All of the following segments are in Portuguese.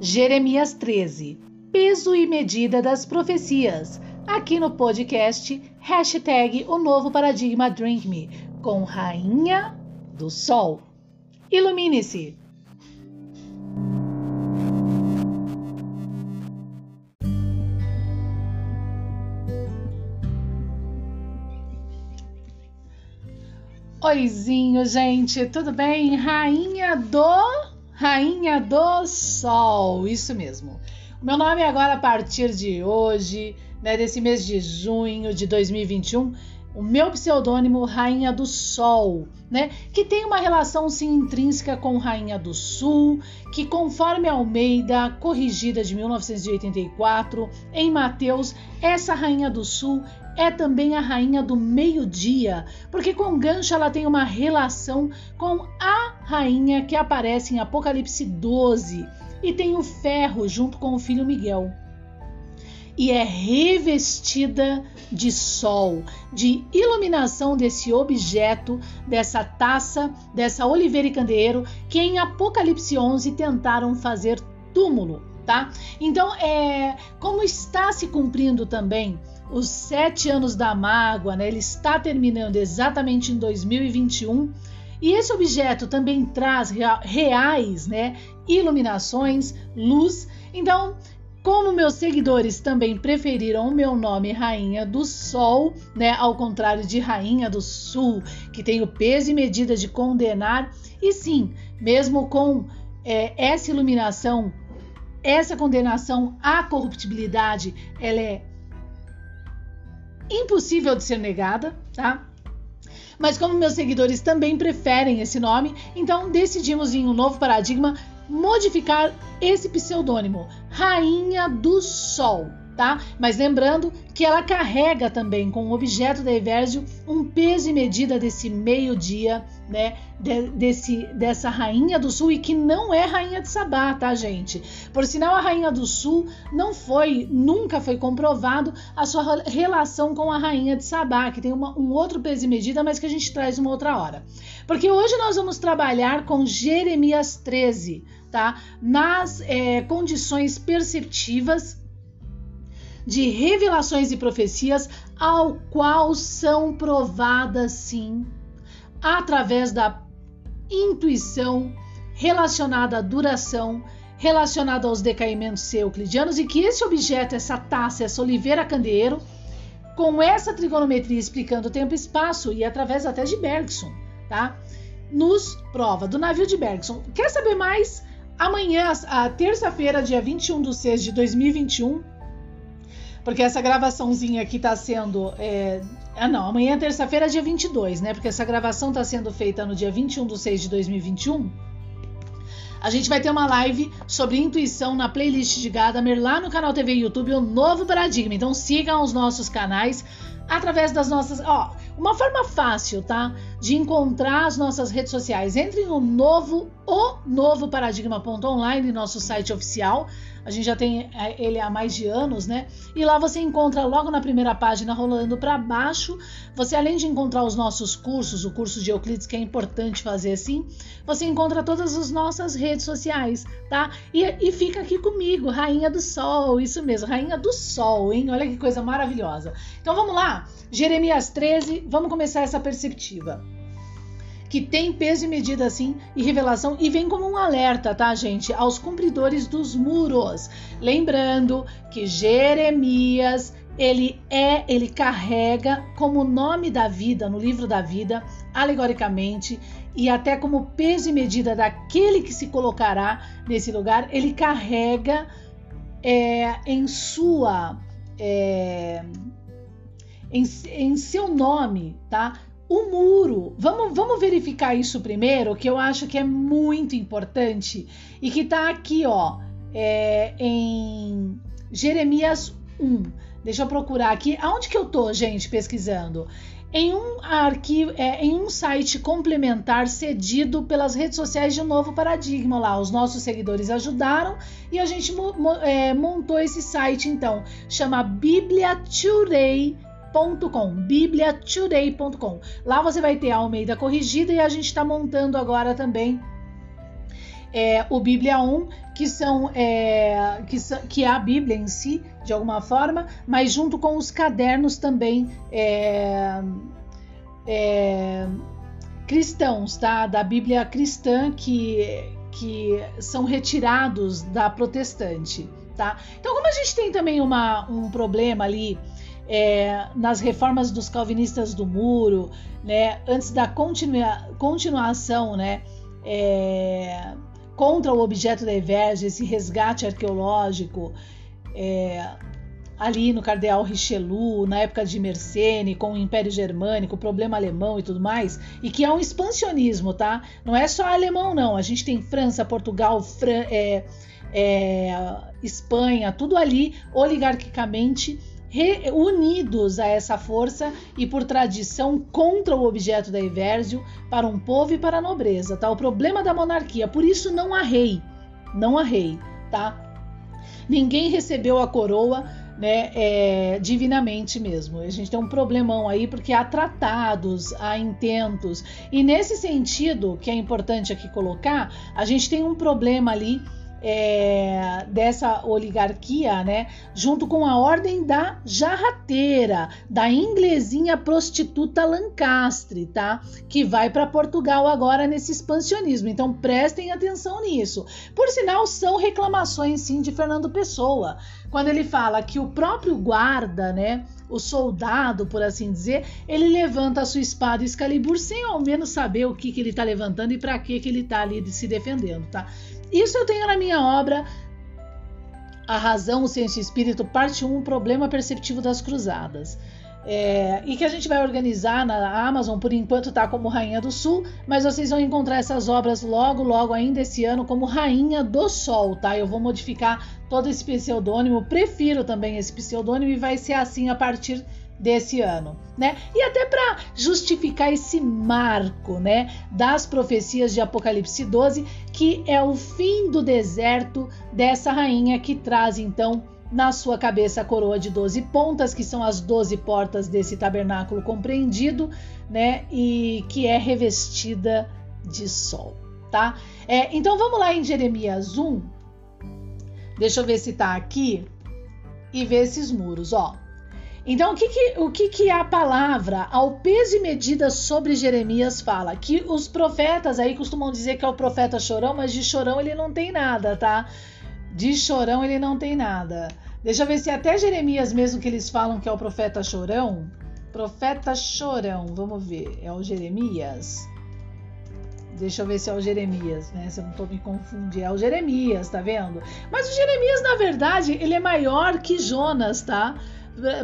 Jeremias 13 Peso e medida das profecias. Aqui no podcast, hashtag O Novo Paradigma Drink Me, com Rainha do Sol. Ilumine-se! Oizinho, gente, tudo bem? Rainha do Rainha do Sol, isso mesmo. O meu nome agora a partir de hoje, né, desse mês de junho de 2021, o meu pseudônimo Rainha do Sol, né? Que tem uma relação sim intrínseca com Rainha do Sul, que conforme Almeida, corrigida de 1984, em Mateus, essa Rainha do Sul é também a rainha do meio-dia, porque com gancho ela tem uma relação com a rainha que aparece em Apocalipse 12 e tem o ferro junto com o filho Miguel e é revestida de sol, de iluminação desse objeto, dessa taça, dessa oliveira e candeeiro que em Apocalipse 11 tentaram fazer túmulo, tá? Então, é como está se cumprindo também os sete anos da mágoa, né? Ele está terminando exatamente em 2021. E esse objeto também traz reais, né? Iluminações, luz. Então, como meus seguidores também preferiram o meu nome Rainha do Sol, né, ao contrário de Rainha do Sul, que tem o peso e medida de condenar, e sim, mesmo com é, essa iluminação, essa condenação à corruptibilidade, ela é impossível de ser negada, tá? Mas como meus seguidores também preferem esse nome, então decidimos em um novo paradigma modificar esse pseudônimo, Rainha do Sol, tá? Mas lembrando que ela carrega também com o objeto da Evérgio um peso e medida desse meio-dia, né? De, desse, dessa Rainha do Sul e que não é Rainha de Sabá, tá, gente? Por sinal, a Rainha do Sul não foi, nunca foi comprovado a sua relação com a Rainha de Sabá, que tem uma, um outro peso e medida, mas que a gente traz uma outra hora. Porque hoje nós vamos trabalhar com Jeremias 13 tá? Nas é, condições perceptivas de revelações e profecias, ao qual são provadas sim através da intuição relacionada à duração, relacionada aos decaimentos euclidianos e que esse objeto, essa taça, essa oliveira candeeiro, com essa trigonometria explicando tempo e espaço e através até de Bergson, tá? Nos prova do navio de Bergson. Quer saber mais? Amanhã, terça-feira, dia 21 de 6 de 2021, porque essa gravaçãozinha aqui tá sendo. É... Ah, não, amanhã, terça-feira, dia 22, né? Porque essa gravação tá sendo feita no dia 21 de 6 de 2021. A gente vai ter uma live sobre intuição na playlist de Gadamer lá no canal TV YouTube, o novo paradigma. Então sigam os nossos canais através das nossas. Ó, uma forma fácil, tá? De encontrar as nossas redes sociais. Entre no novo, o novo paradigma.online, nosso site oficial. A gente já tem é, ele há mais de anos, né? E lá você encontra logo na primeira página, rolando para baixo, você além de encontrar os nossos cursos, o curso de Euclides, que é importante fazer assim, você encontra todas as nossas redes sociais, tá? E, e fica aqui comigo, Rainha do Sol, isso mesmo, Rainha do Sol, hein? Olha que coisa maravilhosa. Então vamos lá, Jeremias 13, vamos começar essa perspectiva que tem peso e medida assim e revelação e vem como um alerta, tá, gente, aos cumpridores dos muros. Lembrando que Jeremias ele é, ele carrega como nome da vida no livro da vida, alegoricamente, e até como peso e medida daquele que se colocará nesse lugar, ele carrega é, em sua é, em, em seu nome, tá? O muro, vamos, vamos verificar isso primeiro, que eu acho que é muito importante e que tá aqui, ó, é, em Jeremias 1. Deixa eu procurar aqui. Aonde que eu tô, gente, pesquisando? Em um arquivo, é, em um site complementar cedido pelas redes sociais de novo paradigma lá. Os nossos seguidores ajudaram e a gente mo, mo, é, montou esse site então. Chama Biblia Today bibliatoday.com, bibliatoday.com. Lá você vai ter a Almeida corrigida e a gente está montando agora também é, o Bíblia 1, que são é, que, que é a Bíblia em si, de alguma forma, mas junto com os cadernos também é, é, cristãos, tá? Da Bíblia cristã que, que são retirados da protestante, tá? Então, como a gente tem também uma, um problema ali é, nas reformas dos calvinistas do muro, né? Antes da continua, continuação, né? É, contra o objeto da Everge, esse resgate arqueológico é, ali no Cardeal Richelieu, na época de Mersenne, com o Império Germânico, o problema alemão e tudo mais, e que é um expansionismo, tá? Não é só alemão, não. A gente tem França, Portugal, Fran é, é, Espanha, tudo ali oligarquicamente unidos a essa força e por tradição contra o objeto da Evérgio para um povo e para a nobreza, tá? O problema da monarquia, por isso não há rei, não há rei, tá? Ninguém recebeu a coroa, né, é, divinamente mesmo. A gente tem um problemão aí porque há tratados, há intentos e nesse sentido que é importante aqui colocar, a gente tem um problema ali é, dessa oligarquia, né, junto com a ordem da jarrateira, da inglesinha prostituta Lancastre, tá, que vai para Portugal agora nesse expansionismo. Então prestem atenção nisso. Por sinal, são reclamações sim de Fernando Pessoa, quando ele fala que o próprio guarda, né, o soldado, por assim dizer, ele levanta a sua espada Excalibur sem ao menos saber o que, que ele está levantando e para que, que ele está ali se defendendo, tá? Isso eu tenho na minha obra A Razão, o Senso e o Espírito, parte 1, Problema Perceptivo das Cruzadas. É, e que a gente vai organizar na Amazon, por enquanto tá como Rainha do Sul, mas vocês vão encontrar essas obras logo, logo ainda esse ano como Rainha do Sol, tá? Eu vou modificar todo esse pseudônimo, prefiro também esse pseudônimo e vai ser assim a partir desse ano, né? E até para justificar esse marco, né, das profecias de Apocalipse 12, que é o fim do deserto dessa rainha que traz então na sua cabeça a coroa de 12 pontas, que são as 12 portas desse tabernáculo compreendido, né, e que é revestida de sol, tá? É, então vamos lá em Jeremias 1. Deixa eu ver se tá aqui e ver esses muros, ó. Então, o que, que, o que, que a palavra, ao peso e medida sobre Jeremias fala? Que os profetas aí costumam dizer que é o profeta chorão, mas de chorão ele não tem nada, tá? De chorão ele não tem nada. Deixa eu ver se até Jeremias mesmo que eles falam que é o profeta chorão. Profeta chorão, vamos ver. É o Jeremias? Deixa eu ver se é o Jeremias, né? Se eu não tô me confundindo. É o Jeremias, tá vendo? Mas o Jeremias, na verdade, ele é maior que Jonas, tá?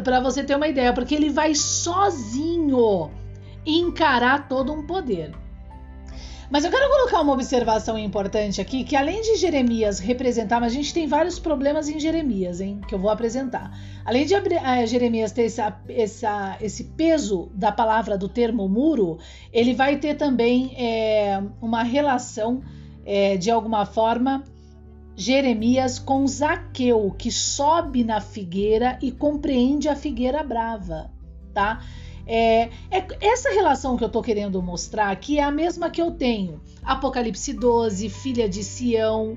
Para você ter uma ideia, porque ele vai sozinho encarar todo um poder. Mas eu quero colocar uma observação importante aqui, que além de Jeremias representar, mas a gente tem vários problemas em Jeremias, hein, que eu vou apresentar. Além de uh, Jeremias ter essa, essa, esse peso da palavra do termo muro, ele vai ter também é, uma relação é, de alguma forma Jeremias com Zaqueu, que sobe na figueira e compreende a figueira brava, tá? É, é, essa relação que eu tô querendo mostrar aqui é a mesma que eu tenho. Apocalipse 12, filha de Sião,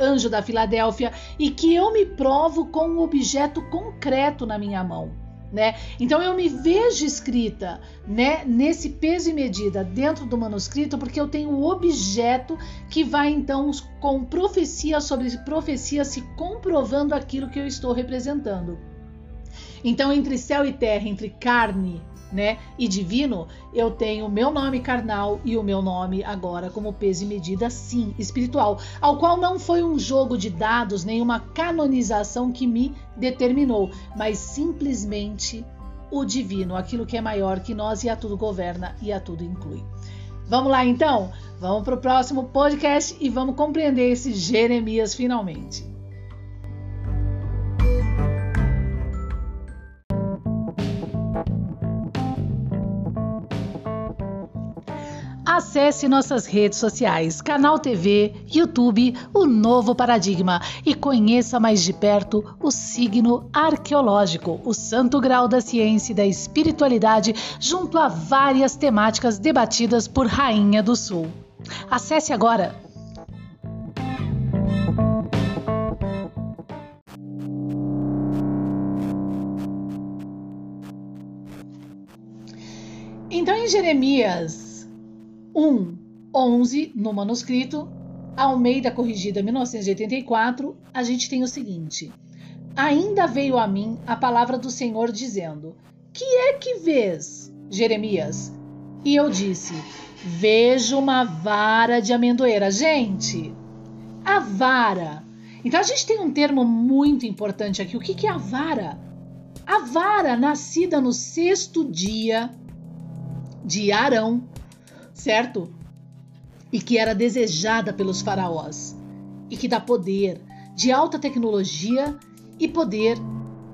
anjo da Filadélfia, e que eu me provo com um objeto concreto na minha mão né? Então eu me vejo escrita, né, nesse peso e medida dentro do manuscrito, porque eu tenho o objeto que vai então com profecia sobre profecia se comprovando aquilo que eu estou representando. Então entre céu e terra, entre carne né, e divino, eu tenho o meu nome carnal e o meu nome agora como peso e medida, sim, espiritual, ao qual não foi um jogo de dados, nenhuma canonização que me determinou, mas simplesmente o divino, aquilo que é maior que nós e a tudo governa e a tudo inclui. Vamos lá então? Vamos para o próximo podcast e vamos compreender esse Jeremias finalmente. Acesse nossas redes sociais, Canal TV, YouTube, o Novo Paradigma e conheça mais de perto o signo arqueológico, o santo grau da ciência e da espiritualidade, junto a várias temáticas debatidas por Rainha do Sul. Acesse agora Então, em Jeremias 1, 11, no manuscrito, Almeida Corrigida 1984, a gente tem o seguinte: Ainda veio a mim a palavra do Senhor dizendo: Que é que vês, Jeremias? E eu disse: Vejo uma vara de amendoeira. Gente, a vara. Então a gente tem um termo muito importante aqui. O que, que é a vara? A vara, nascida no sexto dia de Arão, certo? E que era desejada pelos faraós e que dá poder de alta tecnologia e poder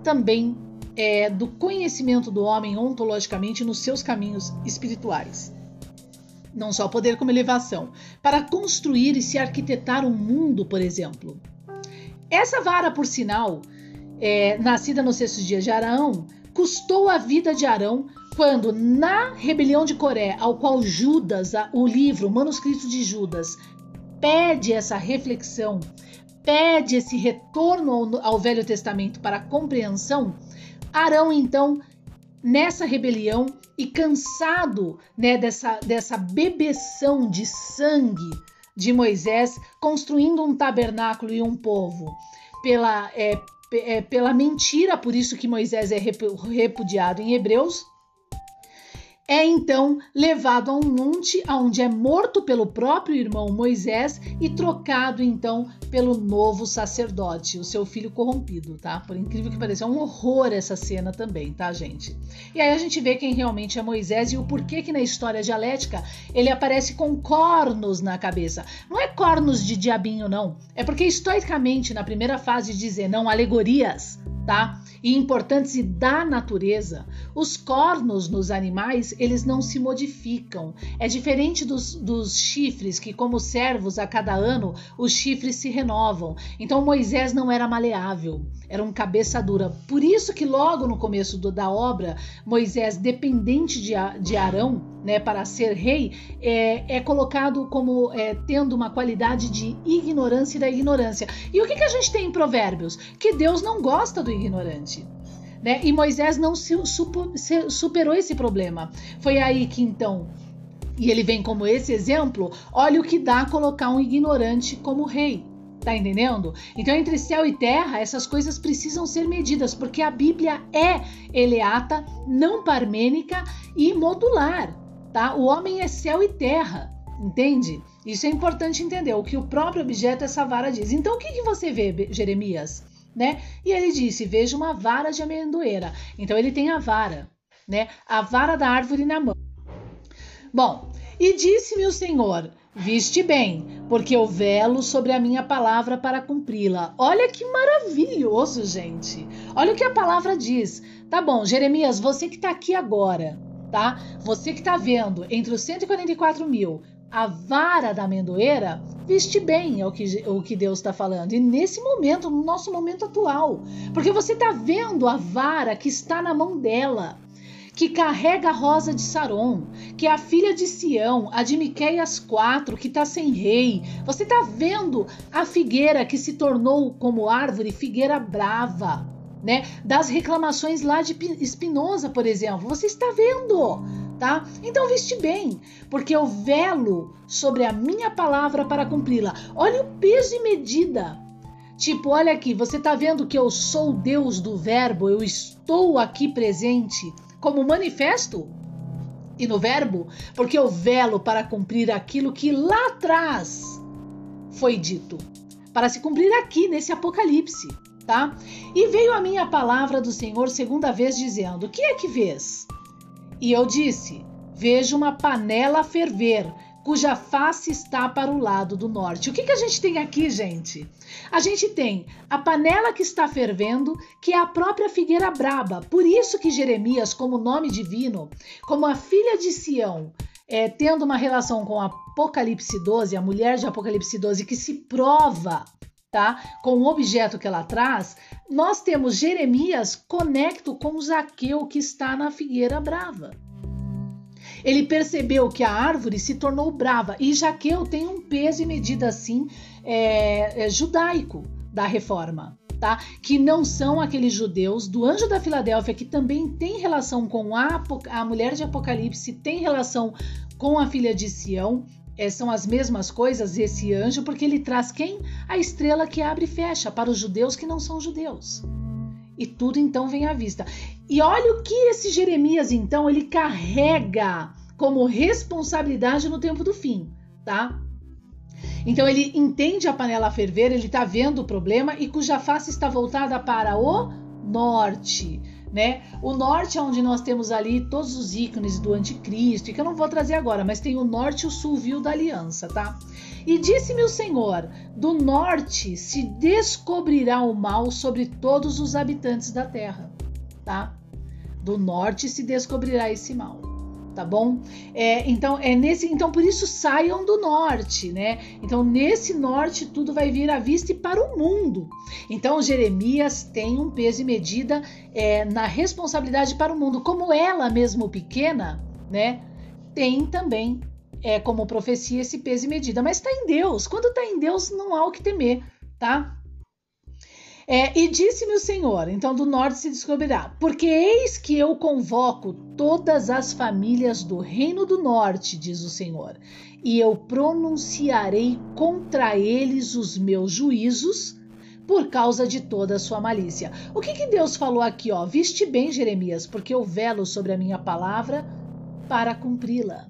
também é, do conhecimento do homem ontologicamente nos seus caminhos espirituais. Não só poder como elevação, para construir e se arquitetar um mundo, por exemplo. Essa vara, por sinal, é, nascida no sexto dia de Arão, custou a vida de Arão quando, na rebelião de Coré, ao qual Judas, o livro, o manuscrito de Judas, pede essa reflexão, pede esse retorno ao, ao Velho Testamento para compreensão, Arão, então, nessa rebelião e cansado né, dessa, dessa bebeção de sangue de Moisés, construindo um tabernáculo e um povo pela, é, é, pela mentira, por isso que Moisés é repudiado em Hebreus, é então levado a um monte onde é morto pelo próprio irmão Moisés e trocado então pelo novo sacerdote, o seu filho corrompido, tá? Por incrível que pareça, é um horror essa cena também, tá, gente? E aí a gente vê quem realmente é Moisés e o porquê que na história dialética ele aparece com cornos na cabeça. Não é cornos de diabinho, não. É porque historicamente, na primeira fase, dizer não alegorias, tá? E importantes e da natureza, os cornos nos animais eles não se modificam. É diferente dos, dos chifres que, como servos, a cada ano os chifres se renovam. Então Moisés não era maleável, era um cabeça dura. Por isso que logo no começo do, da obra Moisés, dependente de, de Arão, né, para ser rei, é, é colocado como é, tendo uma qualidade de ignorância da ignorância. E o que, que a gente tem em Provérbios? Que Deus não gosta do ignorante. Né? E Moisés não se, superou esse problema. Foi aí que então, e ele vem como esse exemplo, olha o que dá colocar um ignorante como rei. Tá entendendo? Então, entre céu e terra, essas coisas precisam ser medidas, porque a Bíblia é eleata, não parmênica e modular tá? O homem é céu e terra, entende? Isso é importante entender, o que o próprio objeto essa vara diz. Então, o que, que você vê, Jeremias? Né? E ele disse: Veja uma vara de amendoeira. Então, ele tem a vara, né? A vara da árvore na mão. Bom, e disse-me o Senhor: Viste bem, porque eu velo sobre a minha palavra para cumpri-la. Olha que maravilhoso, gente. Olha o que a palavra diz. Tá bom, Jeremias, você que está aqui agora, tá? Você que está vendo entre os 144 mil a vara da amendoeira, viste bem é o que, o que Deus está falando. E nesse momento, no nosso momento atual. Porque você está vendo a vara que está na mão dela, que carrega a rosa de Saron, que é a filha de Sião, a de Miqueias 4, que está sem rei. Você está vendo a figueira que se tornou como árvore, figueira brava né? Das reclamações lá de Espinosa, por exemplo. Você está vendo, tá? Então viste bem, porque eu velo sobre a minha palavra para cumpri-la. Olha o peso e medida. Tipo, olha aqui, você está vendo que eu sou Deus do verbo, eu estou aqui presente como manifesto e no verbo, porque eu velo para cumprir aquilo que lá atrás foi dito, para se cumprir aqui nesse Apocalipse tá? E veio a minha palavra do Senhor segunda vez dizendo: Que é que vês? E eu disse: Vejo uma panela ferver, cuja face está para o lado do norte. O que, que a gente tem aqui, gente? A gente tem a panela que está fervendo, que é a própria figueira braba. Por isso que Jeremias, como nome divino, como a filha de Sião, é, tendo uma relação com Apocalipse 12, a mulher de Apocalipse 12, que se prova tá? Com o objeto que ela traz, nós temos Jeremias conecto com Zaqueu que está na figueira brava. Ele percebeu que a árvore se tornou brava e Zaqueu tem um peso e medida assim é, é, judaico da reforma. Tá? Que não são aqueles judeus do anjo da Filadélfia que também tem relação com a, a mulher de Apocalipse, tem relação com a filha de Sião, são as mesmas coisas esse anjo, porque ele traz quem? A estrela que abre e fecha para os judeus que não são judeus. E tudo então vem à vista. E olha o que esse Jeremias então ele carrega como responsabilidade no tempo do fim, tá? Então ele entende a panela ferver, ele está vendo o problema e cuja face está voltada para o norte né? O norte é onde nós temos ali todos os ícones do anticristo, que eu não vou trazer agora, mas tem o norte e o sul viu da aliança, tá? E disse-me o Senhor: do norte se descobrirá o mal sobre todos os habitantes da terra, tá? Do norte se descobrirá esse mal tá bom? É, então é nesse, então por isso saiam do norte, né? Então nesse norte tudo vai vir à vista e para o mundo. Então Jeremias tem um peso e medida é, na responsabilidade para o mundo, como ela mesmo pequena, né? Tem também é como profecia esse peso e medida, mas está em Deus. Quando está em Deus não há o que temer, tá? É, e disse-me o Senhor, então do norte se descobrirá, porque eis que eu convoco todas as famílias do reino do norte, diz o Senhor, e eu pronunciarei contra eles os meus juízos por causa de toda a sua malícia. O que, que Deus falou aqui? Ó? Viste bem, Jeremias, porque eu velo sobre a minha palavra para cumpri-la.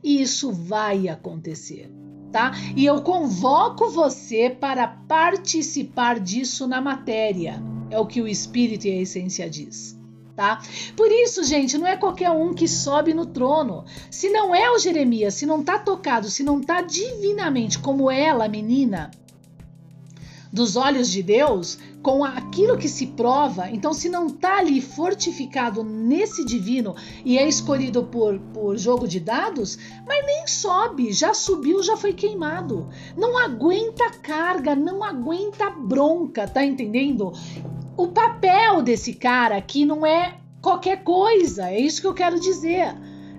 E isso vai acontecer tá? E eu convoco você para participar disso na matéria. É o que o espírito e a essência diz. Tá? Por isso, gente, não é qualquer um que sobe no trono. Se não é o Jeremias, se não tá tocado, se não tá divinamente como ela, menina, dos olhos de Deus, com aquilo que se prova, então se não está ali fortificado nesse divino e é escolhido por, por jogo de dados, mas nem sobe, já subiu, já foi queimado. Não aguenta carga, não aguenta bronca, tá entendendo? O papel desse cara aqui não é qualquer coisa, é isso que eu quero dizer.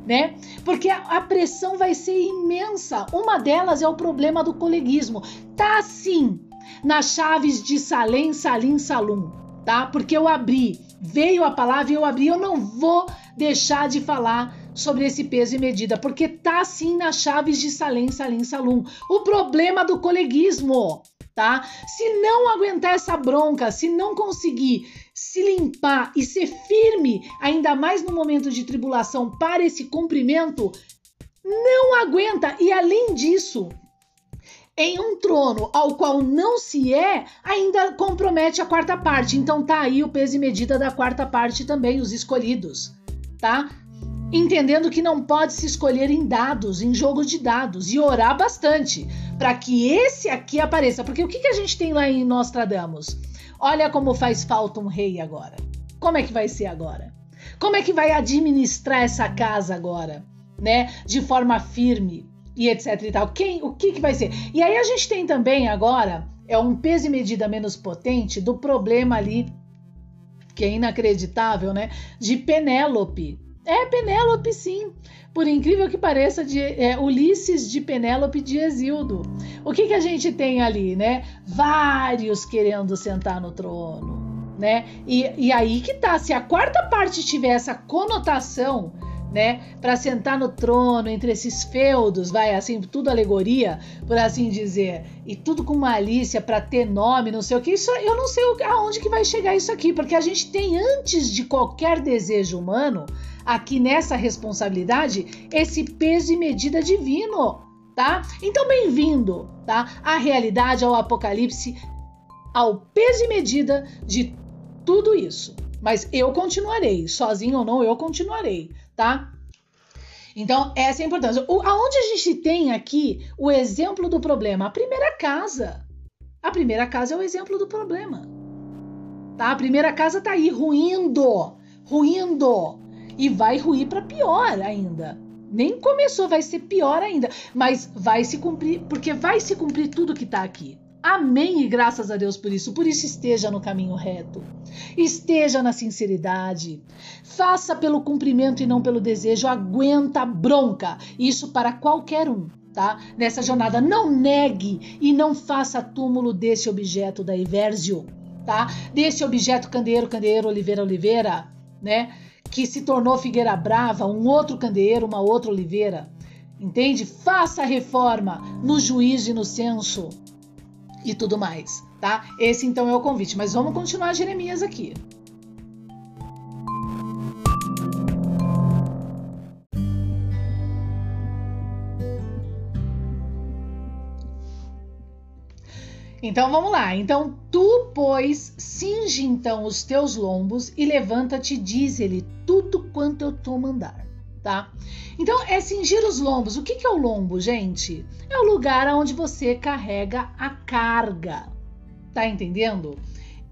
Né? Porque a, pressão vai ser imensa. Uma delas é o problema do coleguismo. Tá assim, nas chaves de Salem, Salim, Salum, tá? Porque eu abri, veio a palavra e eu abri, eu não vou deixar de falar sobre esse peso e medida, porque tá assim nas chaves de Salem, Salim, Salum. O problema do coleguismo, tá? Se não aguentar essa bronca, se não conseguir se limpar e ser firme, ainda mais no momento de tribulação, para esse cumprimento, não aguenta. E além disso, em um trono ao qual não se é, ainda compromete a quarta parte. Então tá aí o peso e medida da quarta parte também, os escolhidos, tá? Entendendo que não pode se escolher em dados, em jogo de dados, e orar bastante para que esse aqui apareça. Porque o que, que a gente tem lá em Nostradamus? Olha como faz falta um rei agora. Como é que vai ser agora? Como é que vai administrar essa casa agora, né? De forma firme, e etc e tal. Quem, o que, que vai ser? E aí a gente tem também agora é um peso e medida menos potente do problema ali que é inacreditável, né? De Penélope. É Penélope, sim. Por incrível que pareça, de é, Ulisses de Penélope de Exildo. O que, que a gente tem ali, né? Vários querendo sentar no trono, né? E, e aí que tá. Se a quarta parte tiver essa conotação né, para sentar no trono entre esses feudos, vai assim, tudo alegoria, por assim dizer, e tudo com malícia para ter nome, não sei o que. Isso eu não sei aonde que vai chegar isso aqui, porque a gente tem antes de qualquer desejo humano, aqui nessa responsabilidade, esse peso e medida divino, tá? Então bem-vindo, tá? À realidade, ao apocalipse, ao peso e medida de tudo isso. Mas eu continuarei, sozinho ou não, eu continuarei tá? Então, essa é a importância. O, aonde a gente tem aqui o exemplo do problema? A primeira casa. A primeira casa é o exemplo do problema. Tá? A primeira casa tá aí ruindo, ruindo e vai ruir para pior ainda, Nem começou, vai ser pior ainda. Mas vai se cumprir, porque vai se cumprir tudo que está aqui. Amém e graças a Deus por isso. Por isso esteja no caminho reto. Esteja na sinceridade. Faça pelo cumprimento e não pelo desejo. Aguenta bronca. Isso para qualquer um, tá? Nessa jornada não negue e não faça túmulo desse objeto da Eversio, tá? Desse objeto candeeiro, candeeiro, oliveira, oliveira, né? Que se tornou figueira brava, um outro candeeiro, uma outra oliveira. Entende? Faça a reforma no juízo e no senso e tudo mais, tá? Esse então é o convite, mas vamos continuar Jeremias aqui. Então vamos lá. Então tu, pois, cinge então os teus lombos e levanta-te, diz-lhe tudo quanto eu tô mandar tá? Então é cingir os lombos. O que, que é o lombo, gente? É o lugar onde você carrega a carga, tá entendendo?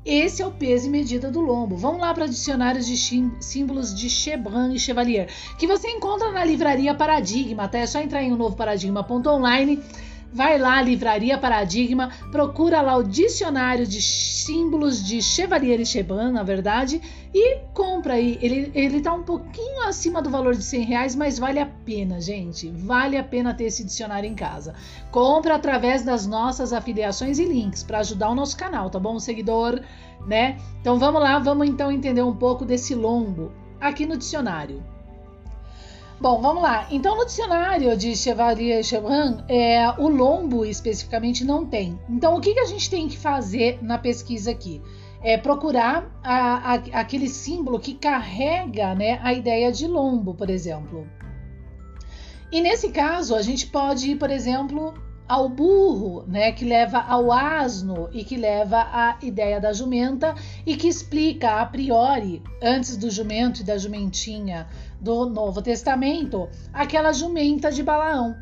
Esse é o peso e medida do lombo. Vamos lá para dicionários de símbolos de Chebran e Chevalier, que você encontra na livraria Paradigma, tá? É só entrar em um novo paradigma.online Vai lá, Livraria Paradigma, procura lá o dicionário de símbolos de Chevalier e Cheban, na verdade, e compra aí. Ele, ele tá um pouquinho acima do valor de 100 reais, mas vale a pena, gente. Vale a pena ter esse dicionário em casa. Compra através das nossas afiliações e links para ajudar o nosso canal, tá bom, seguidor? Né? Então vamos lá, vamos então entender um pouco desse lombo aqui no dicionário. Bom, vamos lá. Então, no dicionário de Chevalier Chevron, é, o lombo especificamente não tem. Então, o que, que a gente tem que fazer na pesquisa aqui? É procurar a, a, aquele símbolo que carrega né, a ideia de lombo, por exemplo. E nesse caso, a gente pode ir, por exemplo, ao burro, né, que leva ao asno e que leva à ideia da jumenta e que explica a priori, antes do jumento e da jumentinha do Novo Testamento, aquela jumenta de Balaão.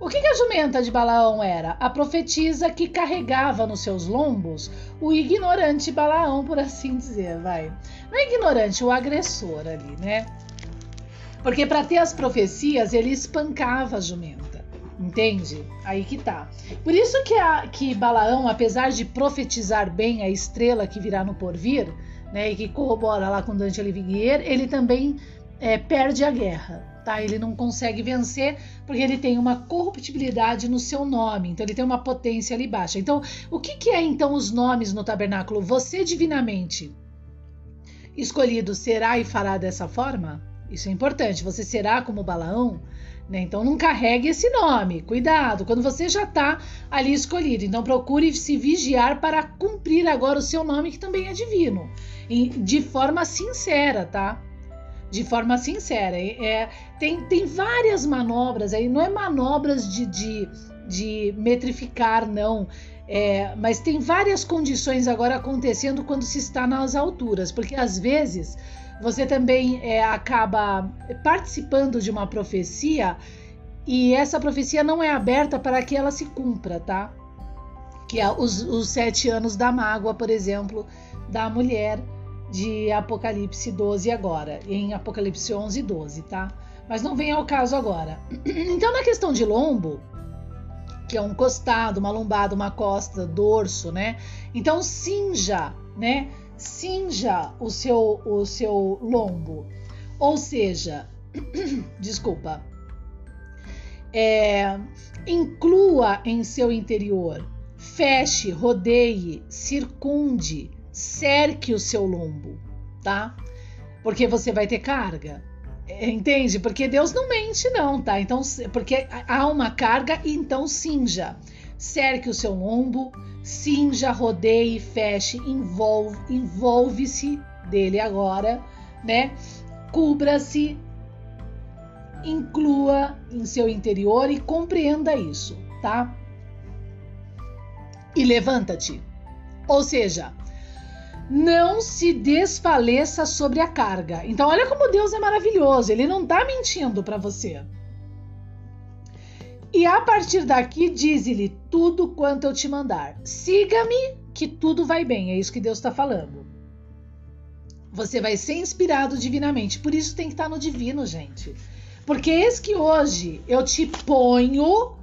O que, que a jumenta de Balaão era? A profetisa que carregava nos seus lombos o ignorante Balaão, por assim dizer, vai. Não é ignorante, o agressor ali, né? Porque para ter as profecias, ele espancava a jumenta. Entende? Aí que tá. Por isso que, a, que Balaão, apesar de profetizar bem a estrela que virá no porvir, né, e que corrobora lá com Dante Alighieri, ele também é, perde a guerra. Tá? Ele não consegue vencer porque ele tem uma corruptibilidade no seu nome, então ele tem uma potência ali baixa. Então, o que, que é então os nomes no tabernáculo? Você divinamente escolhido será e fará dessa forma? Isso é importante. Você será como Balaão? Né? Então não carregue esse nome. Cuidado, quando você já está ali escolhido. Então procure se vigiar para cumprir agora o seu nome, que também é divino. E de forma sincera, tá? De forma sincera. É, tem, tem várias manobras aí, não é manobras de, de, de metrificar, não. É, mas tem várias condições agora acontecendo quando se está nas alturas, porque às vezes você também é, acaba participando de uma profecia e essa profecia não é aberta para que ela se cumpra, tá? Que é os, os sete anos da mágoa, por exemplo, da mulher de Apocalipse 12 agora, em Apocalipse 11 12, tá? Mas não vem ao caso agora. Então, na questão de lombo, que é um costado, uma lombada, uma costa, dorso, né? Então, cinja, né? cinja o seu, o seu lombo. Ou seja, desculpa, é, inclua em seu interior, feche, rodeie, circunde, cerque o seu lombo, tá? Porque você vai ter carga. É, entende? Porque Deus não mente, não, tá? Então, porque há uma carga, então cinja. Cerque o seu lombo, cinja, rodeie, feche, envolve, envolve-se dele agora, né? Cubra-se, inclua em seu interior e compreenda isso, tá? E levanta-te. Ou seja, não se desfaleça sobre a carga. Então, olha como Deus é maravilhoso, ele não está mentindo para você. E a partir daqui, dize-lhe tudo quanto eu te mandar. Siga-me, que tudo vai bem. É isso que Deus está falando. Você vai ser inspirado divinamente. Por isso tem que estar no divino, gente. Porque eis que hoje eu te ponho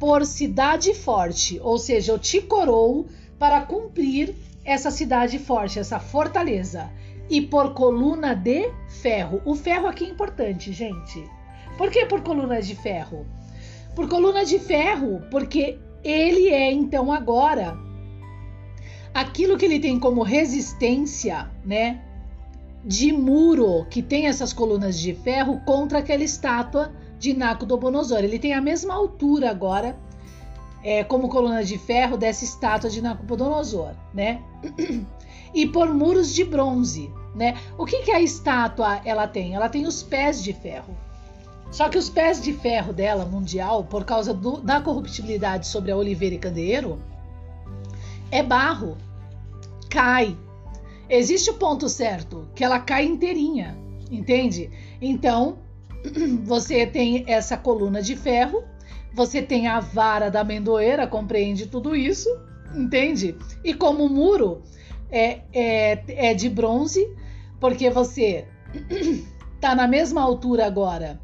por cidade forte, ou seja, eu te coroo para cumprir essa cidade forte, essa fortaleza, e por coluna de ferro. O ferro aqui é importante, gente. Por que por coluna de ferro? Por coluna de ferro, porque ele é então agora aquilo que ele tem como resistência, né? De muro que tem essas colunas de ferro contra aquela estátua de Nabucodonosor. Ele tem a mesma altura agora, é, como coluna de ferro dessa estátua de Nabucodonosor, né? E por muros de bronze, né? O que, que a estátua ela tem? Ela tem os pés de ferro. Só que os pés de ferro dela, mundial, por causa do, da corruptibilidade sobre a oliveira e candeeiro, é barro. Cai. Existe o ponto certo, que ela cai inteirinha, entende? Então, você tem essa coluna de ferro, você tem a vara da amendoeira, compreende tudo isso, entende? E como muro é, é, é de bronze, porque você tá na mesma altura agora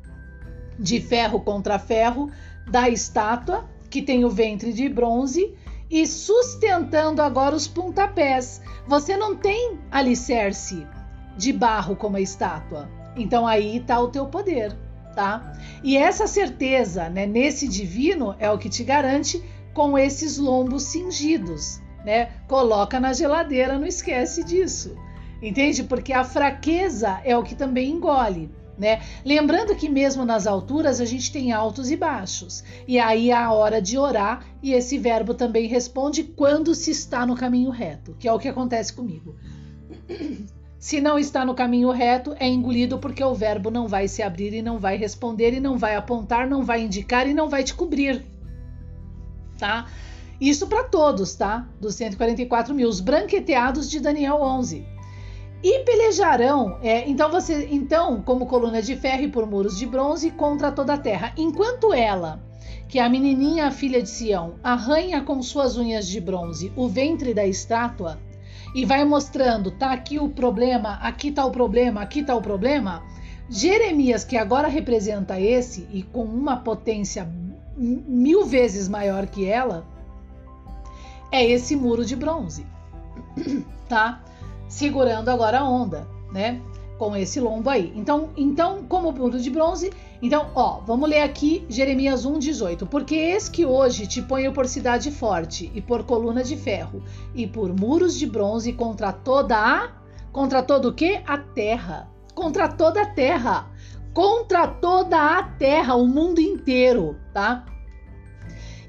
de ferro contra ferro da estátua, que tem o ventre de bronze, e sustentando agora os pontapés. Você não tem alicerce de barro como a estátua. Então aí está o teu poder, tá? E essa certeza, né, nesse divino é o que te garante com esses lombos cingidos, né? Coloca na geladeira, não esquece disso. Entende? Porque a fraqueza é o que também engole. Né? Lembrando que mesmo nas alturas a gente tem altos e baixos. E aí é a hora de orar e esse verbo também responde quando se está no caminho reto, que é o que acontece comigo. Se não está no caminho reto, é engolido porque o verbo não vai se abrir e não vai responder e não vai apontar, não vai indicar e não vai te cobrir. Tá? Isso para todos, tá? Dos 144 mil, os branqueteados de Daniel 11. E pelejarão, é, então você, então, como coluna de ferro e por muros de bronze contra toda a terra, enquanto ela, que é a menininha a filha de Sião, arranha com suas unhas de bronze o ventre da estátua e vai mostrando, tá aqui o problema, aqui tá o problema, aqui tá o problema. Jeremias, que agora representa esse e com uma potência mil vezes maior que ela, é esse muro de bronze, tá? segurando agora a onda, né? Com esse lombo aí. Então, então como ponto de bronze, então, ó, vamos ler aqui Jeremias 1:18. Porque eis que hoje te ponho por cidade forte e por coluna de ferro e por muros de bronze contra toda a contra todo o que? A terra. Contra toda a terra. Contra toda a terra, o mundo inteiro, tá?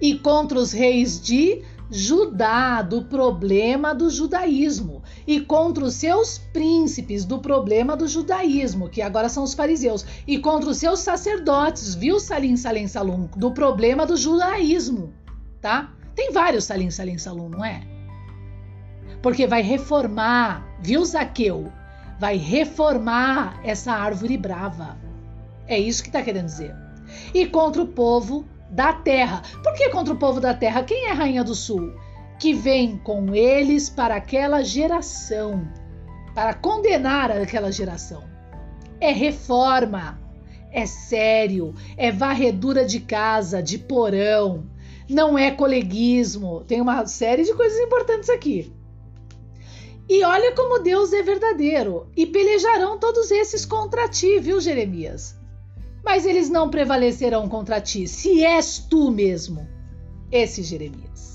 E contra os reis de Judá, do problema do judaísmo, e contra os seus príncipes, do problema do judaísmo, que agora são os fariseus, e contra os seus sacerdotes, viu Salim Salim Salum, do problema do judaísmo, tá? Tem vários Salim Salim Salum, não é? Porque vai reformar, viu Zaqueu? Vai reformar essa árvore brava. É isso que está querendo dizer. E contra o povo da terra. Por que contra o povo da terra? Quem é rainha do sul? Que vem com eles para aquela geração, para condenar aquela geração. É reforma, é sério, é varredura de casa, de porão, não é coleguismo. Tem uma série de coisas importantes aqui. E olha como Deus é verdadeiro. E pelejarão todos esses contra ti, viu, Jeremias? mas eles não prevalecerão contra ti, se és tu mesmo. Esse Jeremias,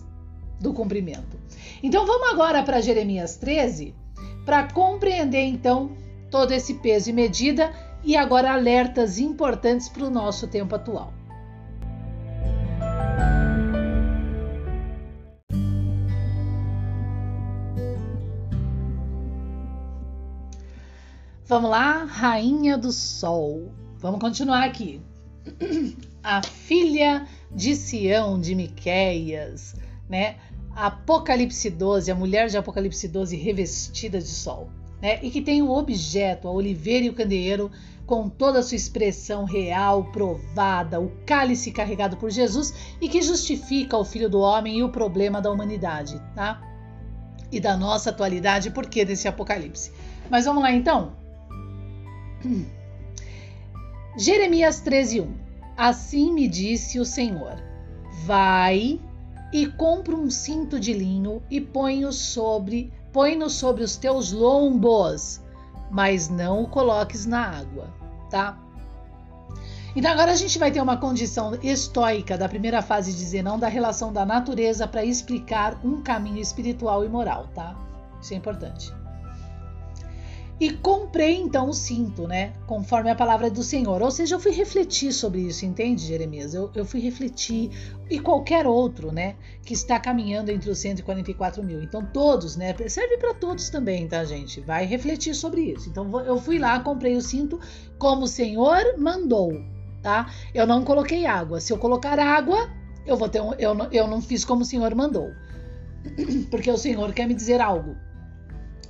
do cumprimento. Então vamos agora para Jeremias 13, para compreender então todo esse peso e medida e agora alertas importantes para o nosso tempo atual. Vamos lá, Rainha do Sol. Vamos continuar aqui. A filha de Sião de Miqueias, né? Apocalipse 12, a mulher de Apocalipse 12 revestida de sol, né? E que tem o objeto, a oliveira e o candeeiro, com toda a sua expressão real, provada, o cálice carregado por Jesus e que justifica o Filho do Homem e o problema da humanidade, tá? E da nossa atualidade, por que desse Apocalipse? Mas vamos lá então? Jeremias 13:1 Assim me disse o Senhor: Vai e compra um cinto de linho e põe-o sobre, põe-no sobre os teus lombos, mas não o coloques na água, tá? Então agora a gente vai ter uma condição estoica da primeira fase de Zenão da relação da natureza para explicar um caminho espiritual e moral, tá? Isso é importante. E comprei então o cinto, né? Conforme a palavra do Senhor. Ou seja, eu fui refletir sobre isso, entende, Jeremias? Eu, eu fui refletir. E qualquer outro, né? Que está caminhando entre os 144 mil. Então, todos, né? Serve para todos também, tá, gente? Vai refletir sobre isso. Então, eu fui lá, comprei o cinto como o Senhor mandou, tá? Eu não coloquei água. Se eu colocar água, eu vou ter um. Eu eu não fiz como o Senhor mandou. Porque o Senhor quer me dizer algo.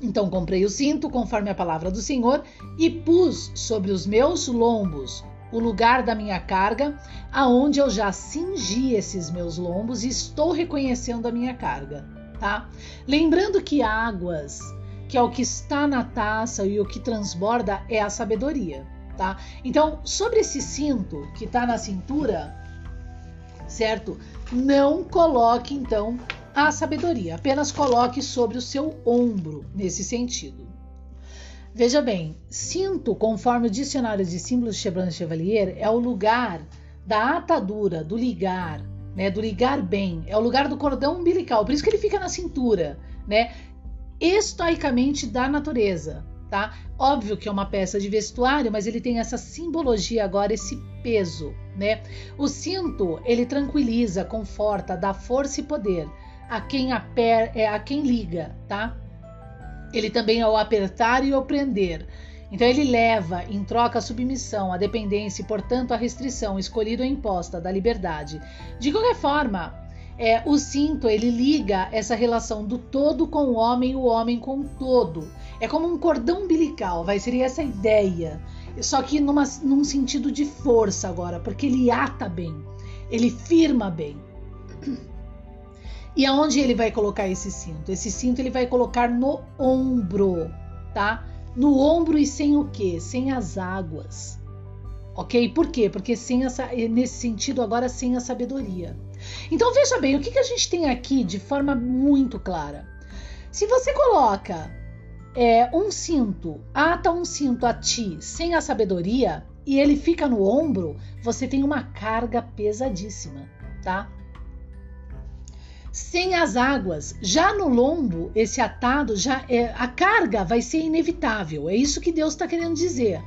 Então comprei o cinto, conforme a palavra do Senhor, e pus sobre os meus lombos o lugar da minha carga, aonde eu já cingi esses meus lombos e estou reconhecendo a minha carga, tá? Lembrando que águas, que é o que está na taça e o que transborda é a sabedoria, tá? Então, sobre esse cinto que está na cintura, certo? Não coloque então a sabedoria. Apenas coloque sobre o seu ombro nesse sentido. Veja bem, cinto, conforme o dicionário de símbolos Chevron Chevalier, é o lugar da atadura, do ligar, né, do ligar bem, é o lugar do cordão umbilical, por isso que ele fica na cintura, né, estoicamente da natureza, tá? Óbvio que é uma peça de vestuário, mas ele tem essa simbologia agora, esse peso, né? O cinto, ele tranquiliza, conforta, dá força e poder a quem, aper, é, a quem liga, tá? Ele também é o apertar e o prender. Então ele leva em troca a submissão, a dependência e, portanto, a restrição escolhida ou imposta da liberdade. De qualquer forma, é, o cinto ele liga essa relação do todo com o homem e o homem com o todo. É como um cordão umbilical, vai ser essa ideia. Só que numa, num sentido de força agora, porque ele ata bem, ele firma bem. E aonde ele vai colocar esse cinto? Esse cinto ele vai colocar no ombro, tá? No ombro e sem o quê? Sem as águas. Ok? Por quê? Porque sem essa, nesse sentido agora sem a sabedoria. Então veja bem, o que, que a gente tem aqui de forma muito clara? Se você coloca é, um cinto, ata um cinto a ti sem a sabedoria e ele fica no ombro, você tem uma carga pesadíssima, tá? Sem as águas. Já no lombo, esse atado, já é, a carga vai ser inevitável. É isso que Deus está querendo dizer.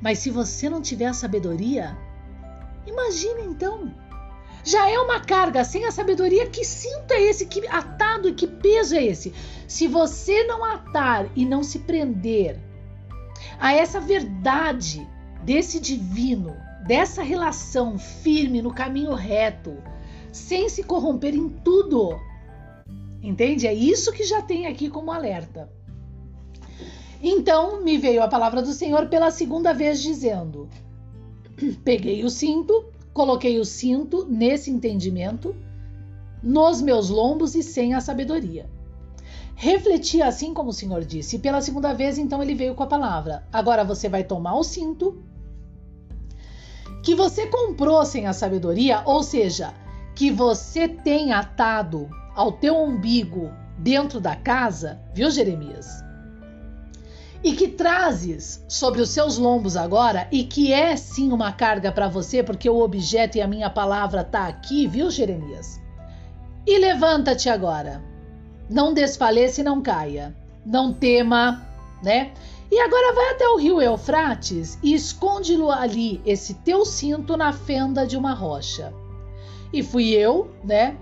Mas se você não tiver a sabedoria, imagine então. Já é uma carga sem a sabedoria. Que cinto é esse? Que atado e que peso é esse? Se você não atar e não se prender a essa verdade desse divino, dessa relação firme no caminho reto, sem se corromper em tudo. Entende? É isso que já tem aqui como alerta. Então me veio a palavra do Senhor pela segunda vez, dizendo: Peguei o cinto, coloquei o cinto nesse entendimento, nos meus lombos e sem a sabedoria. Refleti assim como o Senhor disse, e pela segunda vez então ele veio com a palavra: Agora você vai tomar o cinto que você comprou sem a sabedoria, ou seja, que você tem atado ao teu umbigo dentro da casa, viu, Jeremias? E que trazes sobre os seus lombos agora, e que é sim uma carga para você, porque o objeto e a minha palavra tá aqui, viu, Jeremias? E levanta-te agora. Não desfaleça e não caia. Não tema, né? E agora vai até o rio Eufrates e esconde-lo ali, esse teu cinto, na fenda de uma rocha. E fui eu, né,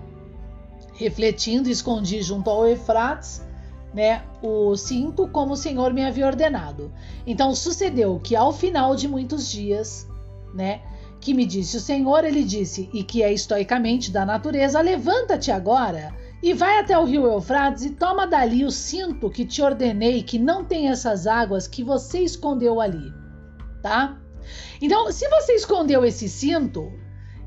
refletindo, escondi junto ao Efrates, né, o cinto como o Senhor me havia ordenado. Então sucedeu que ao final de muitos dias, né, que me disse o Senhor, ele disse, e que é estoicamente da natureza, levanta-te agora e vai até o rio Eufrates e toma dali o cinto que te ordenei, que não tem essas águas que você escondeu ali, tá? Então, se você escondeu esse cinto,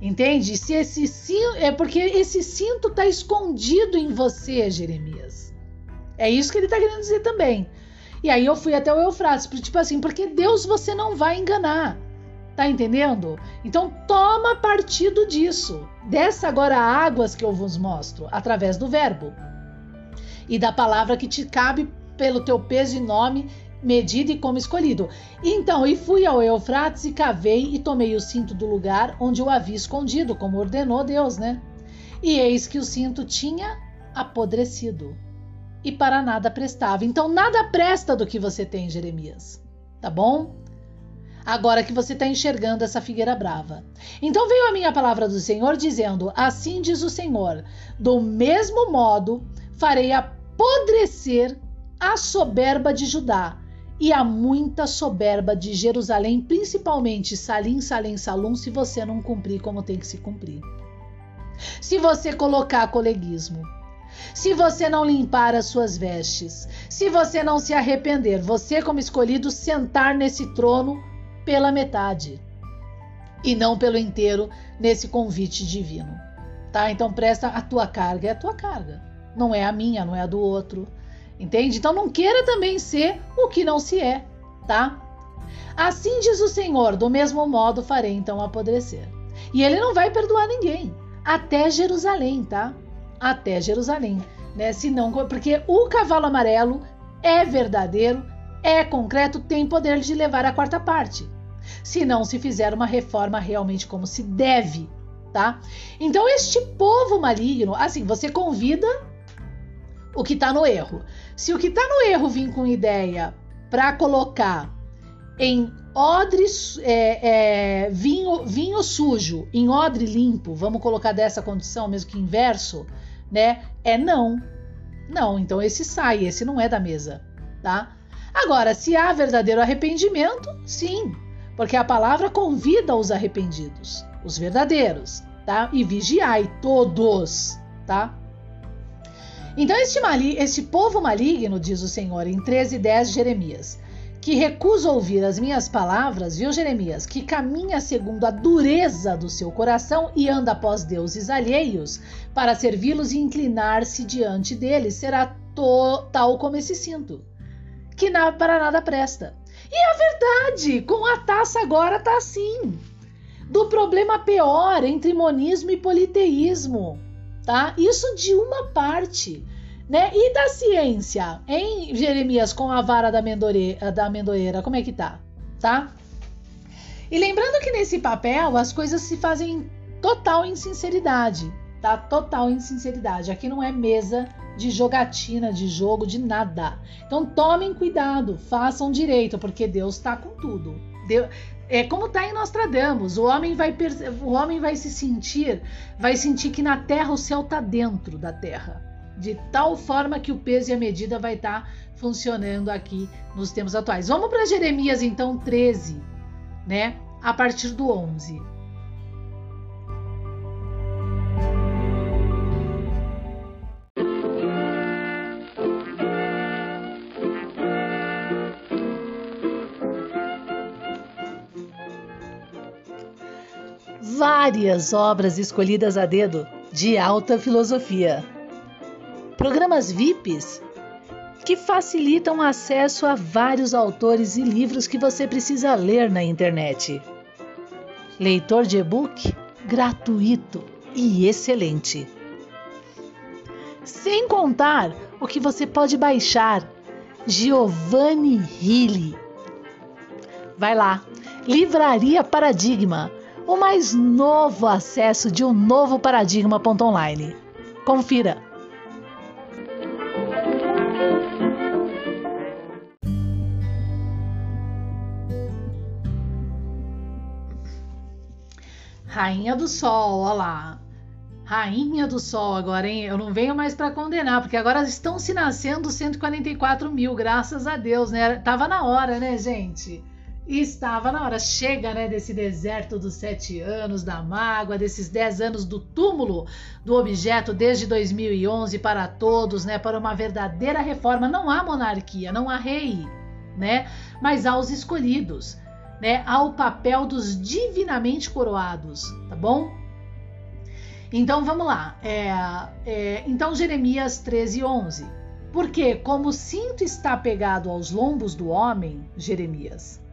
Entende? Se esse cinto, é porque esse cinto está escondido em você, Jeremias. É isso que ele está querendo dizer também. E aí eu fui até o Eufrates, tipo assim, porque Deus você não vai enganar. Tá entendendo? Então toma partido disso. Dessa agora águas que eu vos mostro através do verbo e da palavra que te cabe pelo teu peso e nome, medida e como escolhido. Então, e fui ao Eufrates e cavei e tomei o cinto do lugar onde o havia escondido, como ordenou Deus, né? E eis que o cinto tinha apodrecido e para nada prestava. Então, nada presta do que você tem, Jeremias. Tá bom? Agora que você está enxergando essa figueira brava. Então veio a minha palavra do Senhor dizendo: Assim diz o Senhor: do mesmo modo farei apodrecer a soberba de Judá e a muita soberba de Jerusalém, principalmente Salim, Salim, Salum, se você não cumprir como tem que se cumprir. Se você colocar coleguismo, se você não limpar as suas vestes, se você não se arrepender, você, como escolhido, sentar nesse trono pela metade e não pelo inteiro nesse convite divino. Tá? Então presta a tua carga, é a tua carga. Não é a minha, não é a do outro. Entende? Então não queira também ser o que não se é, tá? Assim diz o Senhor, do mesmo modo farei então apodrecer. E ele não vai perdoar ninguém, até Jerusalém, tá? Até Jerusalém, né? Senão, porque o cavalo amarelo é verdadeiro, é concreto, tem poder de levar a quarta parte. Se não se fizer uma reforma realmente como se deve, tá? Então este povo maligno, assim, você convida o que está no erro. Se o que está no erro vir com ideia para colocar em odre é, é, vinho, vinho sujo em odre limpo, vamos colocar dessa condição, mesmo que inverso, né? É não. Não, então esse sai, esse não é da mesa, tá? Agora, se há verdadeiro arrependimento, sim, porque a palavra convida os arrependidos, os verdadeiros, tá? E vigiai todos, tá? Então, este, este povo maligno, diz o Senhor em 13, 10 Jeremias, que recusa ouvir as minhas palavras, viu, Jeremias, que caminha segundo a dureza do seu coração e anda após deuses alheios para servi-los e inclinar-se diante deles, será tal como esse cinto, que na, para nada presta. E a verdade, com a taça agora tá assim. Do problema pior entre monismo e politeísmo tá? Isso de uma parte, né? E da ciência, em Jeremias com a vara da amendoeira, da amendoeira como é que tá? Tá? E lembrando que nesse papel as coisas se fazem total insinceridade, tá? Total insinceridade. Aqui não é mesa de jogatina, de jogo, de nada. Então tomem cuidado, façam direito, porque Deus está com tudo. Deus, é como está em Nostradamus, o homem vai o homem vai se sentir, vai sentir que na Terra o céu está dentro da Terra, de tal forma que o peso e a medida vai estar tá funcionando aqui nos tempos atuais. Vamos para Jeremias então 13, né? A partir do 11. Várias obras escolhidas a dedo de alta filosofia. Programas VIPs que facilitam acesso a vários autores e livros que você precisa ler na internet. Leitor de e-book gratuito e excelente. Sem contar o que você pode baixar. Giovanni Hilli. Vai lá, Livraria Paradigma o mais novo acesso de um novo paradigma.online. Confira! Rainha do Sol, olha lá. Rainha do Sol, agora, hein? Eu não venho mais para condenar, porque agora estão se nascendo 144 mil, graças a Deus, né? Tava na hora, né, gente? E estava na hora, chega né, desse deserto dos sete anos da mágoa, desses dez anos do túmulo do objeto desde 2011 para todos, né, para uma verdadeira reforma. Não há monarquia, não há rei, né, mas há os escolhidos, né, há o papel dos divinamente coroados, tá bom? Então vamos lá. É, é, então Jeremias 13, 11. Porque como o cinto está pegado aos lombos do homem, Jeremias,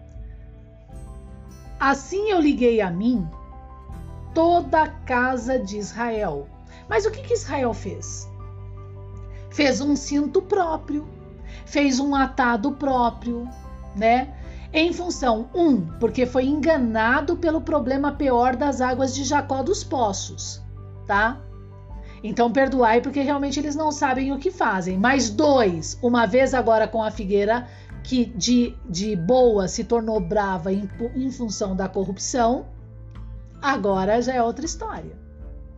Assim eu liguei a mim toda a casa de Israel. Mas o que, que Israel fez? Fez um cinto próprio, fez um atado próprio, né? Em função, um, porque foi enganado pelo problema pior das águas de Jacó dos poços, tá? Então perdoai porque realmente eles não sabem o que fazem. Mas dois, uma vez agora com a figueira que de, de boa se tornou brava em, em função da corrupção, agora já é outra história,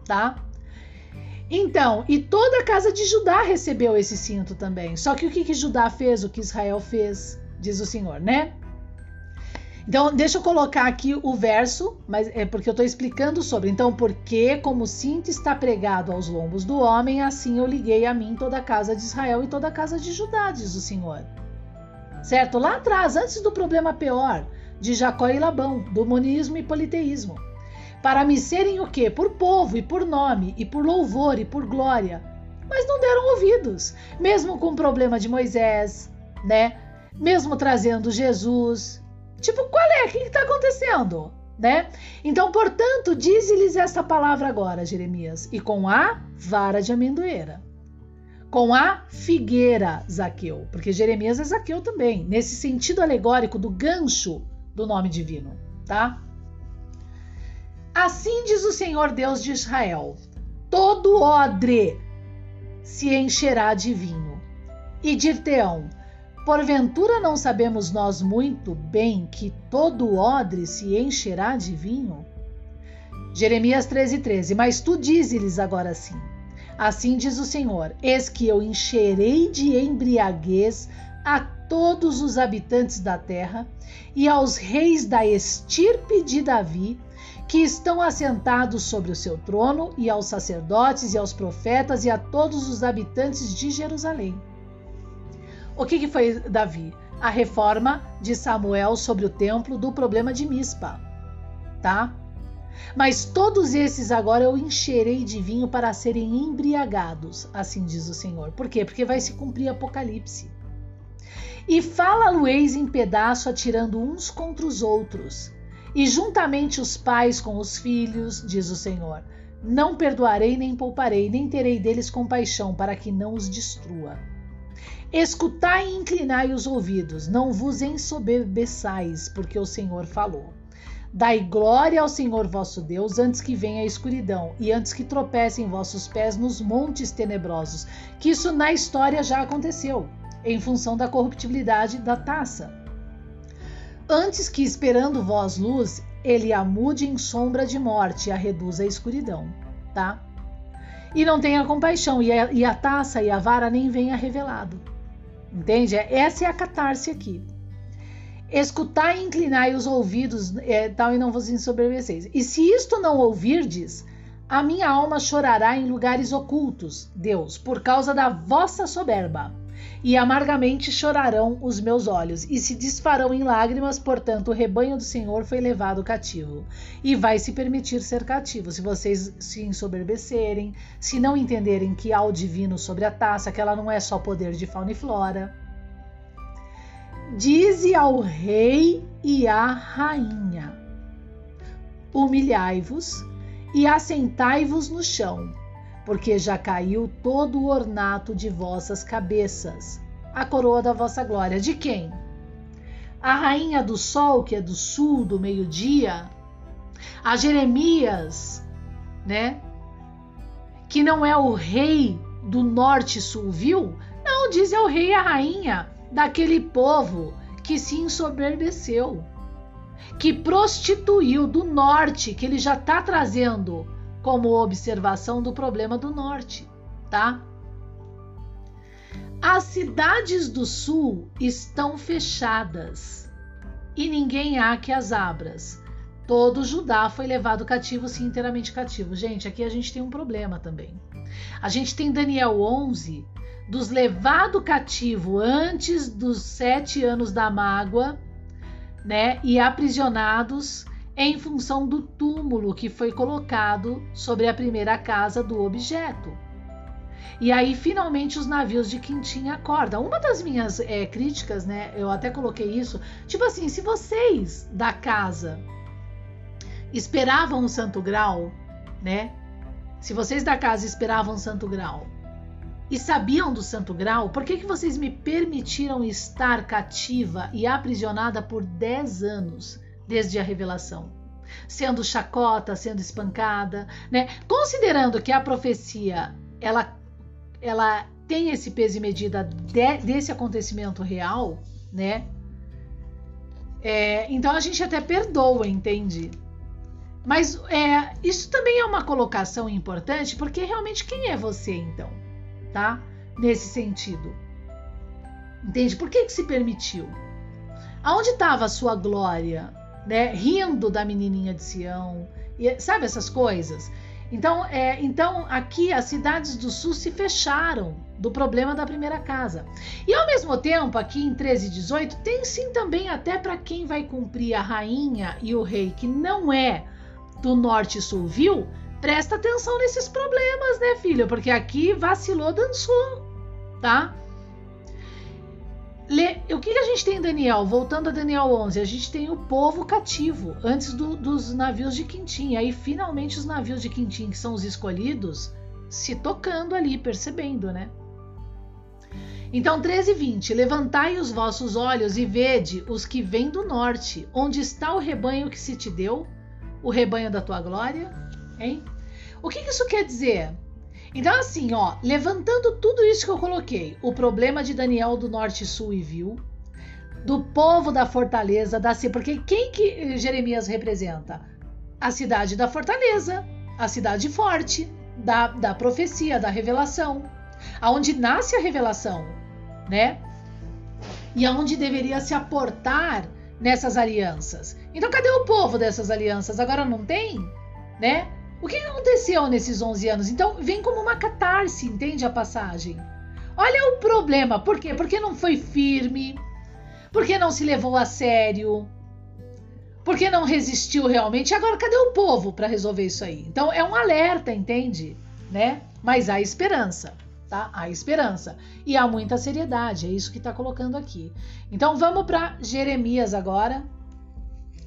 tá? Então, e toda a casa de Judá recebeu esse cinto também. Só que o que, que Judá fez, o que Israel fez, diz o Senhor, né? Então, deixa eu colocar aqui o verso, mas é porque eu estou explicando sobre. Então, porque como cinto está pregado aos lombos do homem, assim eu liguei a mim toda a casa de Israel e toda a casa de Judá, diz o Senhor. Certo? Lá atrás, antes do problema pior de Jacó e Labão, do monismo e politeísmo. Para me serem o quê? Por povo e por nome, e por louvor e por glória. Mas não deram ouvidos, mesmo com o problema de Moisés, né? Mesmo trazendo Jesus, Tipo, qual é? O que está acontecendo? Né? Então, portanto, dize-lhes esta palavra agora, Jeremias, e com a vara de amendoeira, com a figueira, Zaqueu, porque Jeremias é Zaqueu também, nesse sentido alegórico do gancho do nome divino, tá? Assim diz o Senhor Deus de Israel: todo odre se encherá de vinho, e dir-te-ão: Porventura não sabemos nós muito bem que todo odre se encherá de vinho? Jeremias 13, 13. Mas tu dizes-lhes agora assim: Assim diz o Senhor: Eis que eu encherei de embriaguez a todos os habitantes da terra e aos reis da estirpe de Davi, que estão assentados sobre o seu trono, e aos sacerdotes e aos profetas e a todos os habitantes de Jerusalém. O que, que foi Davi? A reforma de Samuel sobre o templo do problema de Mispa, tá? Mas todos esses agora eu encherei de vinho para serem embriagados, assim diz o Senhor. Por quê? Porque vai se cumprir Apocalipse. E fala-lo-eis em pedaço, atirando uns contra os outros, e juntamente os pais com os filhos, diz o Senhor. Não perdoarei nem pouparei, nem terei deles compaixão, para que não os destrua. Escutai e inclinai os ouvidos, não vos ensoberbeçais, porque o Senhor falou. Dai glória ao Senhor vosso Deus antes que venha a escuridão e antes que tropecem vossos pés nos montes tenebrosos, que isso na história já aconteceu, em função da corruptibilidade da taça. Antes que esperando vós luz, ele a mude em sombra de morte e a reduza à escuridão, tá? E não tenha compaixão, e a, e a taça e a vara nem venha revelado. Entende? Essa é a catarse aqui. Escutai e inclinai os ouvidos, é, tal e não vos ensoberbeceis. E se isto não ouvirdes, a minha alma chorará em lugares ocultos, Deus, por causa da vossa soberba. E amargamente chorarão os meus olhos, e se desfarão em lágrimas, portanto, o rebanho do Senhor foi levado cativo. E vai se permitir ser cativo, se vocês se ensoberbecerem, se não entenderem que há o divino sobre a taça, que ela não é só poder de fauna e flora. Dize ao rei e à rainha: Humilhai-vos e assentai-vos no chão porque já caiu todo o ornato de vossas cabeças, a coroa da vossa glória. De quem? A rainha do sol, que é do sul, do meio-dia, a Jeremias, né? Que não é o rei do norte-sul, viu? Não, diz é o rei e a rainha daquele povo que se ensoberbeceu, que prostituiu do norte, que ele já está trazendo como observação do problema do norte, tá? As cidades do sul estão fechadas e ninguém há que as abras. Todo Judá foi levado cativo, sim, inteiramente cativo. Gente, aqui a gente tem um problema também. A gente tem Daniel 11, dos levado cativo antes dos sete anos da mágoa, né? E aprisionados em função do túmulo que foi colocado sobre a primeira casa do objeto. E aí, finalmente, os navios de Quintim acordam. Uma das minhas é, críticas, né? Eu até coloquei isso. Tipo assim, se vocês da casa esperavam o santo grau, né? Se vocês da casa esperavam o santo grau e sabiam do santo grau, por que, que vocês me permitiram estar cativa e aprisionada por 10 anos desde a revelação? Sendo chacota, sendo espancada, né? Considerando que a profecia ela, ela tem esse peso e medida de, desse acontecimento real, né? É, então a gente até perdoa, entende? Mas é, isso também é uma colocação importante, porque realmente quem é você então, tá? Nesse sentido, entende? Por que que se permitiu? Aonde estava a sua glória, né? Rindo da menininha de Sião, e, sabe essas coisas? Então, é, então aqui as cidades do sul se fecharam do problema da primeira casa. E ao mesmo tempo, aqui em 13 e 18, tem sim também até para quem vai cumprir a rainha e o rei, que não é do norte sul, viu? Presta atenção nesses problemas, né, filho? Porque aqui vacilou, dançou, tá? o que, a gente tem em Daniel? Voltando a Daniel 11, a gente tem o povo cativo antes do, dos navios de Quintim. Aí finalmente os navios de Quintim, que são os escolhidos, se tocando ali, percebendo, né? Então 13 20, levantai os vossos olhos e vede os que vêm do norte, onde está o rebanho que se te deu, o rebanho da tua glória, hein? O que, isso quer dizer? Então, assim, ó, levantando tudo isso que eu coloquei, o problema de Daniel do Norte, Sul e Viu, do povo da fortaleza, da porque quem que Jeremias representa? A cidade da fortaleza, a cidade forte, da, da profecia, da revelação, aonde nasce a revelação, né? E aonde deveria se aportar nessas alianças. Então, cadê o povo dessas alianças? Agora não tem, né? O que aconteceu nesses 11 anos? Então, vem como uma catarse, entende a passagem? Olha o problema. Por quê? Porque não foi firme. Porque não se levou a sério. Porque não resistiu realmente. Agora, cadê o povo para resolver isso aí? Então, é um alerta, entende? Né? Mas há esperança, tá? Há esperança. E há muita seriedade. É isso que está colocando aqui. Então, vamos para Jeremias agora.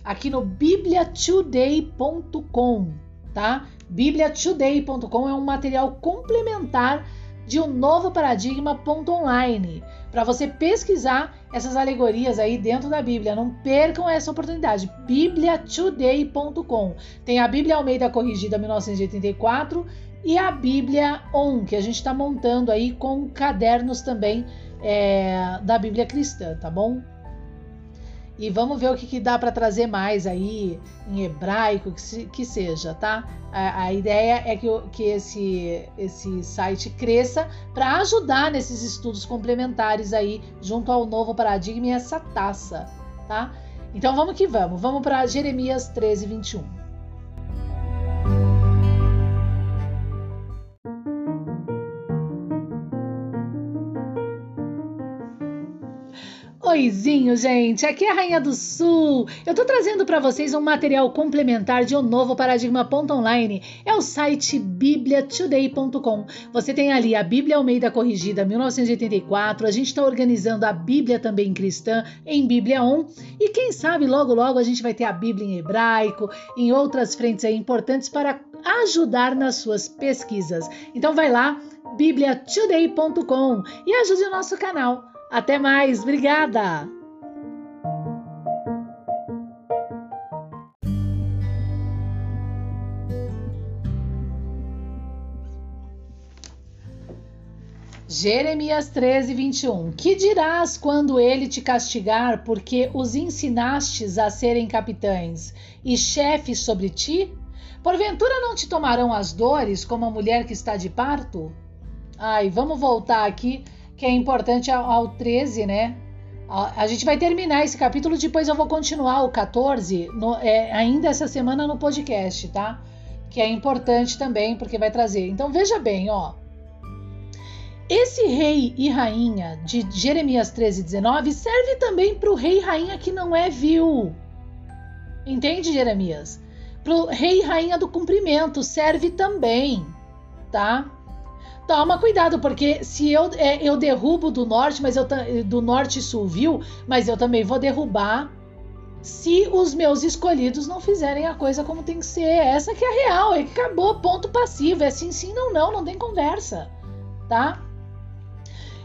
Aqui no bibliatoday.com tá? bibliatoday.com é um material complementar de um novo paradigma.online para você pesquisar essas alegorias aí dentro da Bíblia. Não percam essa oportunidade. bibliatoday.com. Tem a Bíblia Almeida Corrigida 1984 e a Bíblia On, que a gente está montando aí com cadernos também é, da Bíblia Cristã, tá bom? E vamos ver o que, que dá para trazer mais aí em hebraico, que, se, que seja, tá? A, a, ideia é que, que esse, esse site cresça para ajudar nesses estudos complementares aí, junto ao novo paradigma e essa taça, tá? Então vamos que vamos. Vamos para Jeremias 13, 21. Oizinho, gente, aqui é a Rainha do Sul. Eu tô trazendo para vocês um material complementar de um novo paradigma.online. É o site bibliatoday.com. Você tem ali a Bíblia Almeida Corrigida 1984. A gente está organizando a Bíblia também cristã em Bíblia On. E quem sabe logo logo a gente vai ter a Bíblia em hebraico, em outras frentes aí importantes para ajudar nas suas pesquisas. Então vai lá bibliatoday.com e ajude o nosso canal. Até mais, obrigada! Jeremias 13, 21. Que dirás quando ele te castigar, porque os ensinastes a serem capitães e chefes sobre ti? Porventura não te tomarão as dores como a mulher que está de parto? Ai, vamos voltar aqui que é importante ao 13, né? A, gente vai terminar esse capítulo, depois eu vou continuar o 14, no, é, ainda essa semana no podcast, tá? Que é importante também, porque vai trazer. Então veja bem, ó. Esse rei e rainha de Jeremias 13, 19 serve também para o rei e rainha que não é vil. Entende, Jeremias? Para o rei e rainha do cumprimento serve também, tá? Toma cuidado, porque se eu, é, eu derrubo do norte, mas eu do norte sul, viu? Mas eu também vou derrubar se os meus escolhidos não fizerem a coisa como tem que ser. Essa que é a real, é que acabou, ponto passivo, é sim, sim, não, não, não tem conversa, tá?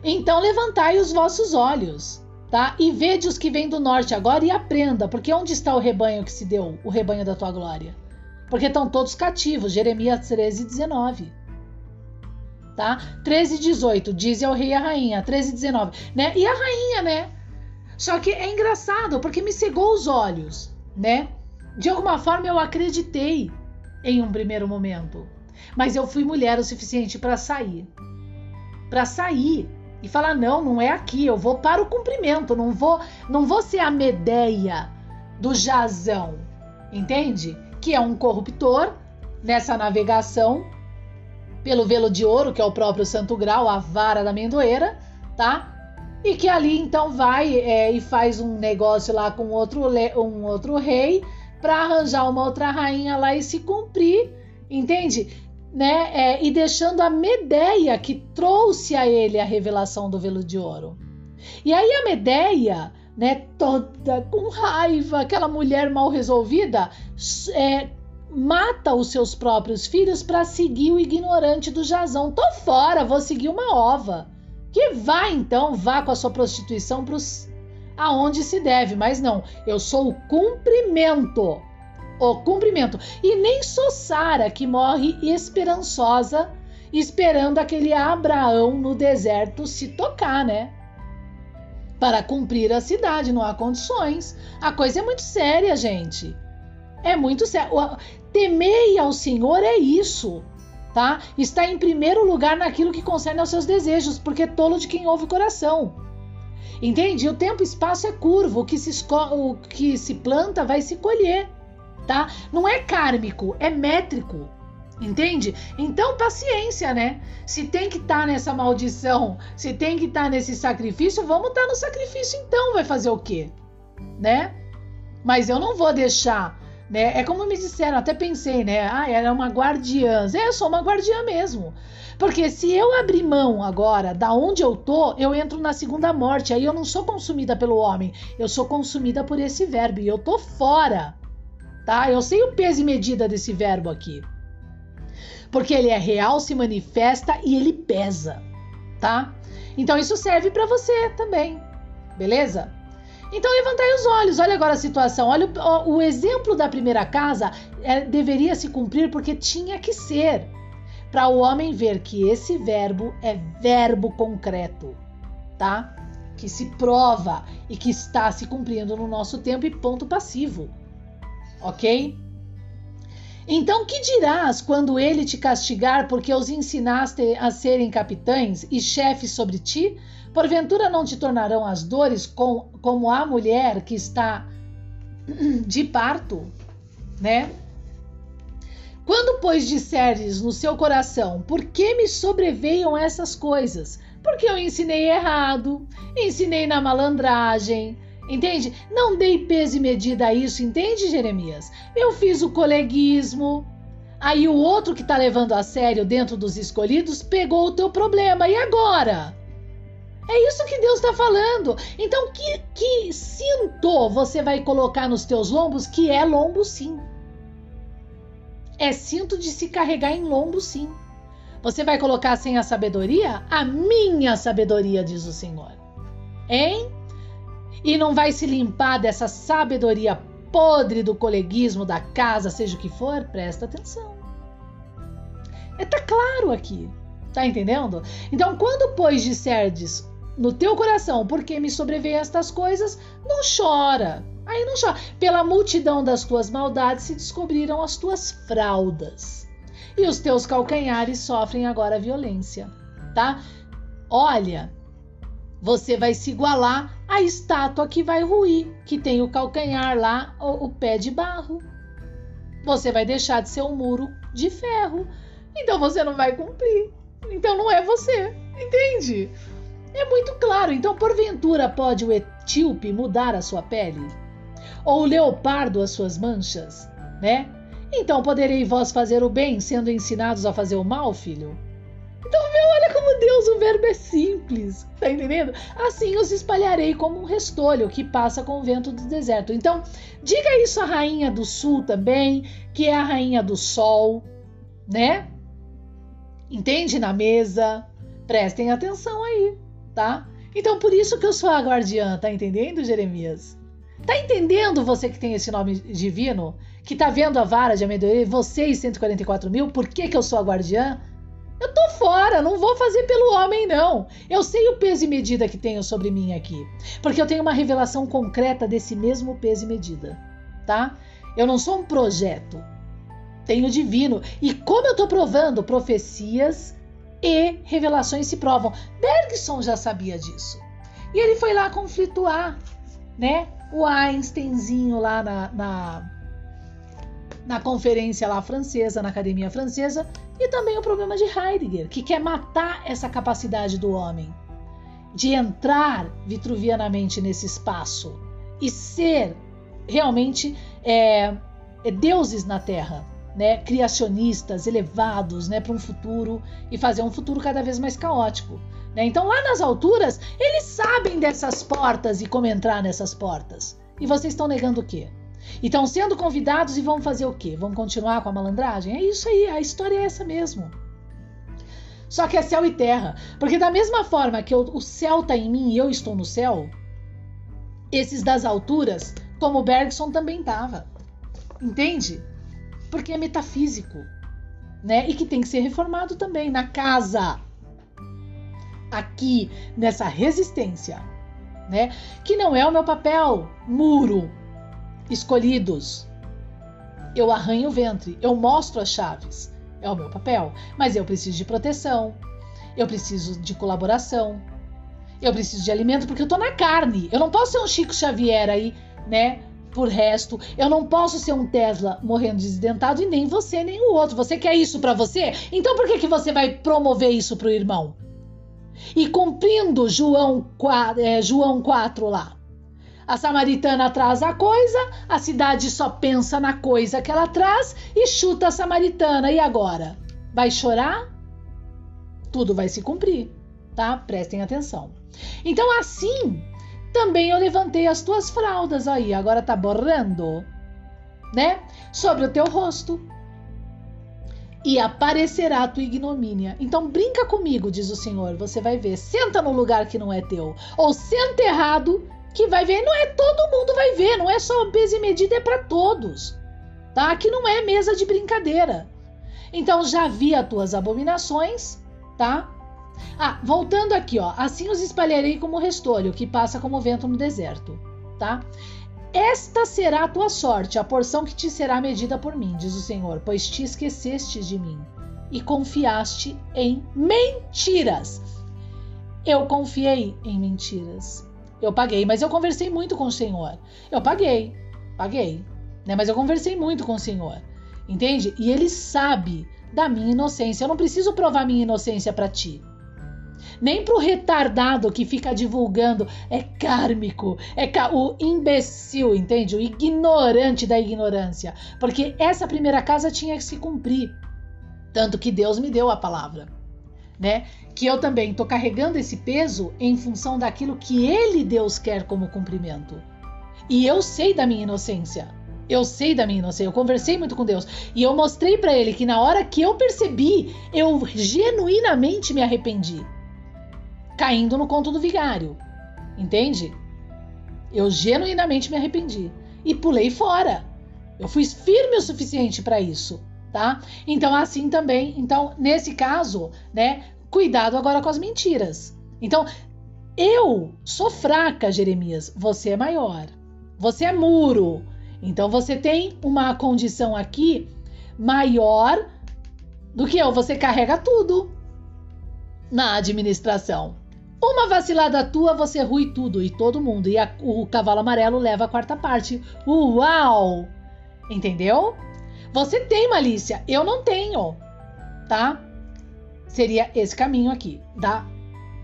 Então levantai os vossos olhos, tá? E vede os que vêm do norte agora e aprenda, porque onde está o rebanho que se deu, o rebanho da tua glória? Porque estão todos cativos, Jeremias 13, 19 tá? 13 18, diz ao rei e a rainha, 13 19, né? E a rainha, né? Só que é engraçado porque me cegou os olhos, né? De alguma forma eu acreditei em um primeiro momento, mas eu fui mulher o suficiente para sair. Para sair e falar não, não é aqui, eu vou para o cumprimento, não vou, não vou ser a Medeia do Jazão, entende? Que é um corruptor nessa navegação pelo velo de ouro, que é o próprio Santo Grau, a vara da amendoeira, tá? E que ali então vai é, e faz um negócio lá com outro, um outro rei para arranjar uma outra rainha lá e se cumprir, entende? Né? É, e deixando a Medeia que trouxe a ele a revelação do velo de ouro. E aí a Medeia, né, toda com raiva, aquela mulher mal resolvida, é, mata os seus próprios filhos para seguir o ignorante do Jazão. Tô fora, vou seguir uma ova. Que vá então, vá com a sua prostituição para aonde se deve, mas não, eu sou o cumprimento. O cumprimento. E nem sou Sara que morre esperançosa, esperando aquele Abraão no deserto se tocar, né? Para cumprir a cidade, não há condições. A coisa é muito séria, gente. É muito sério. Temei ao Senhor é isso, tá? Está em primeiro lugar naquilo que concerne aos seus desejos, porque tolo de quem ouve o coração. Entende? O tempo e espaço é curvo, o que se, o que se planta vai se colher, tá? Não é kármico, é métrico. Entende? Então, paciência, né? Se tem que estar tá nessa maldição, se tem que estar tá nesse sacrifício, vamos estar tá no sacrifício então, vai fazer o quê? Né? Mas eu não vou deixar né? É como me disseram, até pensei, né? Ah, era uma guardiã. É, eu sou uma guardiã mesmo. Porque se eu abrir mão agora da onde eu tô, eu entro na segunda morte. Aí eu não sou consumida pelo homem, eu sou consumida por esse verbo e eu tô fora. Tá? Eu sei o peso e medida desse verbo aqui. Porque ele é real, se manifesta e ele pesa, tá? Então isso serve para você também. Beleza? Então levantai os olhos, olha agora a situação. Olha o, o exemplo da primeira casa é, deveria se cumprir porque tinha que ser. Para o homem ver que esse verbo é verbo concreto, tá? Que se prova e que está se cumprindo no nosso tempo e ponto passivo. Ok? Então, que dirás quando ele te castigar porque os ensinaste a serem capitães e chefes sobre ti? Porventura não te tornarão as dores com, como a mulher que está de parto, né? Quando, pois, disseres no seu coração, por que me sobreveiam essas coisas? Porque eu ensinei errado, ensinei na malandragem, entende? Não dei peso e medida a isso, entende, Jeremias? Eu fiz o coleguismo. Aí o outro que tá levando a sério dentro dos escolhidos pegou o teu problema. E agora? É isso que Deus está falando. Então, que, que cinto você vai colocar nos teus lombos? Que é lombo, sim. É cinto de se carregar em lombo, sim. Você vai colocar sem a sabedoria? A minha sabedoria, diz o Senhor. Hein? E não vai se limpar dessa sabedoria podre do coleguismo, da casa, seja o que for? Presta atenção. É, tá claro aqui. Tá entendendo? Então, quando, pois, disserdes no teu coração, porque me sobreveem estas coisas, não chora. Aí não chora. Pela multidão das tuas maldades se descobriram as tuas fraldas. E os teus calcanhares sofrem agora violência, tá? Olha, você vai se igualar à estátua que vai ruir, que tem o calcanhar lá, o, o pé de barro. Você vai deixar de ser um muro de ferro. Então você não vai cumprir. Então não é você. Entende? É muito claro. Então, porventura, pode o etíope mudar a sua pele? Ou o leopardo as suas manchas? Né? Então poderei vós fazer o bem, sendo ensinados a fazer o mal, filho? Então, meu, olha como Deus, o verbo é simples, tá entendendo? Assim os espalharei como um restolho que passa com o vento do deserto. Então, diga isso à rainha do sul também, que é a rainha do sol, né? Entende na mesa? Prestem atenção aí, tá? Então, por isso que eu sou a guardiã, tá entendendo, Jeremias? Tá entendendo você que tem esse nome divino? Que tá vendo a vara de amendoim, você e 144 mil? Por que, que eu sou a guardiã? Eu tô fora, não vou fazer pelo homem, não. Eu sei o peso e medida que tenho sobre mim aqui. Porque eu tenho uma revelação concreta desse mesmo peso e medida, tá? Eu não sou um projeto. Tenho divino. E como eu tô provando, profecias e revelações se provam. Bergson já sabia disso. E ele foi lá conflituar, né? O Einsteinzinho lá na, na, na conferência lá francesa, na academia francesa, e também o problema de Heidegger, que quer matar essa capacidade do homem de entrar vitruvianamente nesse espaço e ser realmente é, é deuses na Terra, né, criacionistas, elevados, né, para um futuro e fazer um futuro cada vez mais caótico. Né? Então lá nas alturas eles sabem dessas portas e como entrar nessas portas. E vocês estão negando o quê? Estão sendo convidados e vão fazer o quê? Vão continuar com a malandragem? É isso aí, a história é essa mesmo. Só que é céu e terra. Porque da mesma forma que eu, o céu está em mim e eu estou no céu, esses das alturas, como Bergson também estava. Entende? Porque é metafísico. Né? E que tem que ser reformado também na casa. Aqui, nessa resistência. Né? Que não é o meu papel, muro, escolhidos. Eu arranho o ventre, eu mostro as chaves. É o meu papel. Mas eu preciso de proteção, eu preciso de colaboração, eu preciso de alimento porque eu tô na carne. Eu não posso ser um Chico Xavier aí, né? Por resto, eu não posso ser um Tesla morrendo desdentado e nem você nem o outro. Você quer isso para você? Então por que que você vai promover isso pro irmão? E cumprindo João 4, é, João 4 lá, a samaritana traz a coisa, a cidade só pensa na coisa que ela traz e chuta a samaritana. E agora? Vai chorar? Tudo vai se cumprir, tá? Prestem atenção. Então, assim, também eu levantei as tuas fraldas aí, agora tá borrando, né? Sobre o teu rosto. E aparecerá a tua ignomínia. Então brinca comigo, diz o Senhor. Você vai ver. Senta no lugar que não é teu. Ou senta errado que vai ver, não é todo mundo vai ver, não é só peso e medida, é para todos. Tá? Aqui não é mesa de brincadeira. Então já vi as tuas abominações, tá? Ah, voltando aqui, ó. Assim os espalharei como restolho, que passa como vento no deserto, tá? Esta será a tua sorte, a porção que te será medida por mim, diz o Senhor, pois te esqueceste de mim e confiaste em mentiras. Eu confiei em mentiras. Eu paguei, mas eu conversei muito com o Senhor. Eu paguei, paguei, né? Mas eu conversei muito com o Senhor, entende? E Ele sabe da minha inocência. Eu não preciso provar minha inocência para ti. Nem pro retardado que fica divulgando é kármico, é o imbecil, entende? O ignorante da ignorância. Porque essa primeira casa tinha que se cumprir. Tanto que Deus me deu a palavra né? Que eu também estou carregando esse peso em função daquilo que Ele, Deus, quer como cumprimento. E eu sei da minha inocência. Eu sei da minha inocência. Eu conversei muito com Deus e eu mostrei para Ele que na hora que eu percebi, eu genuinamente me arrependi, caindo no conto do vigário, entende? Eu genuinamente me arrependi e pulei fora. Eu fui firme o suficiente para isso tá? Então assim também, então nesse caso, né, cuidado agora com as mentiras. Então, eu sou fraca, Jeremias, você é maior. Você é muro. Então você tem uma condição aqui maior do que eu, você carrega tudo na administração. Uma vacilada tua, você rui tudo e todo mundo. E a, o cavalo amarelo leva a quarta parte. Uau! Entendeu? Você tem malícia, eu não tenho, tá? Seria esse caminho aqui, da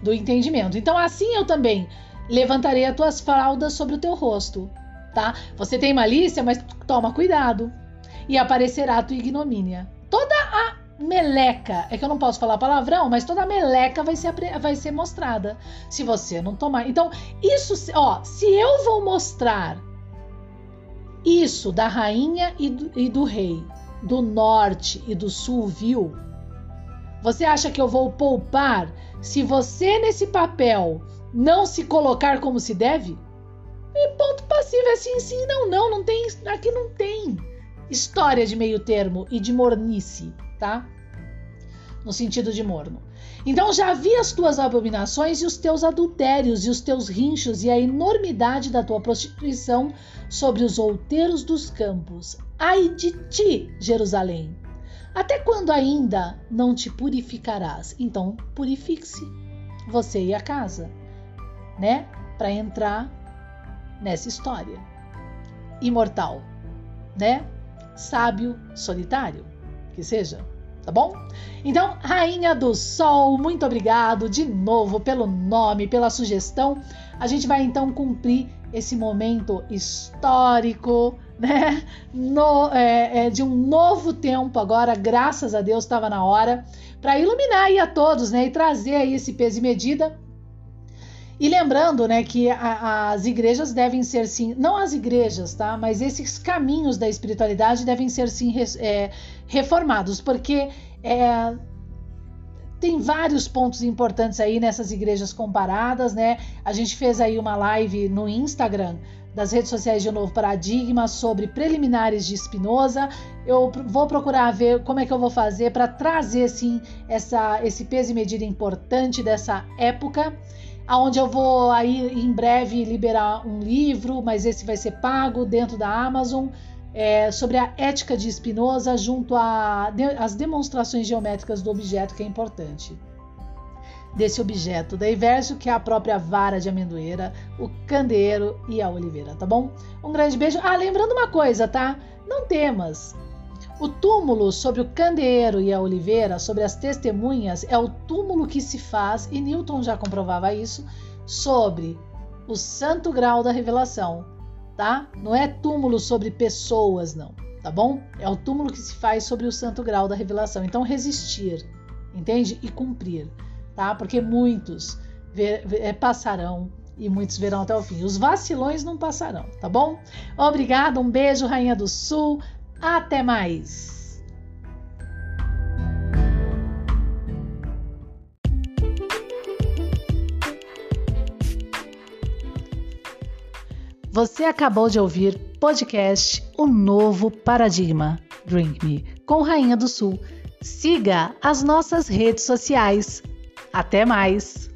do entendimento. Então assim eu também levantarei as tuas fraldas sobre o teu rosto, tá? Você tem malícia, mas toma cuidado e aparecerá a tua ignomínia. Toda a meleca, é que eu não posso falar palavrão, mas toda meleca vai ser, vai ser mostrada se você não tomar. Então, isso, ó, se eu vou mostrar isso da rainha e do, e do rei, do norte e do sul viu, você acha que eu vou poupar se você nesse papel não se colocar como se deve? E ponto passivo é sim, sim, não, não, não tem, aqui não tem história de meio termo e de mornice, tá? No sentido de morno. Então já vi as tuas abominações e os teus adultérios e os teus rinchos e a enormidade da tua prostituição sobre os outeiros dos campos. Ai de ti, Jerusalém! Até quando ainda não te purificarás? Então purifique-se, você e a casa, né? Para entrar nessa história. Imortal, né? Sábio, solitário, que seja, tá bom? Então, Rainha do Sol, muito obrigado de novo pelo nome, pela sugestão. A gente vai então cumprir esse momento histórico, né? No, é, é, de um novo tempo agora, graças a Deus estava na hora, para iluminar aí a todos, né? E trazer aí esse peso e medida e lembrando, né, que a, as igrejas devem ser sim, não as igrejas, tá? Mas esses caminhos da espiritualidade devem ser sim é, reformados, porque é, tem vários pontos importantes aí nessas igrejas comparadas, né? A gente fez aí uma live no Instagram das redes sociais de novo paradigma sobre preliminares de Spinoza. Eu vou procurar ver como é que eu vou fazer para trazer assim essa, esse peso e medida importante dessa época aonde eu vou aí em breve liberar um livro, mas esse vai ser pago dentro da Amazon, é, sobre a ética de Spinoza junto às de, demonstrações geométricas do objeto que é importante. Desse objeto da Iverso, que é a própria vara de amendoeira, o candeeiro e a oliveira, tá bom? Um grande beijo. Ah, lembrando uma coisa, tá? Não temas. O túmulo sobre o candeeiro e a oliveira, sobre as testemunhas, é o túmulo que se faz, e Newton já comprovava isso, sobre o santo grau da revelação, tá? Não é túmulo sobre pessoas, não, tá bom? É o túmulo que se faz sobre o santo grau da revelação. Então, resistir, entende? E cumprir, tá? Porque muitos ver, ver, é, passarão e muitos verão até o fim. Os vacilões não passarão, tá bom? Obrigada, um beijo, Rainha do Sul. Até mais! Você acabou de ouvir podcast O Novo Paradigma Drink Me com Rainha do Sul. Siga as nossas redes sociais. Até mais!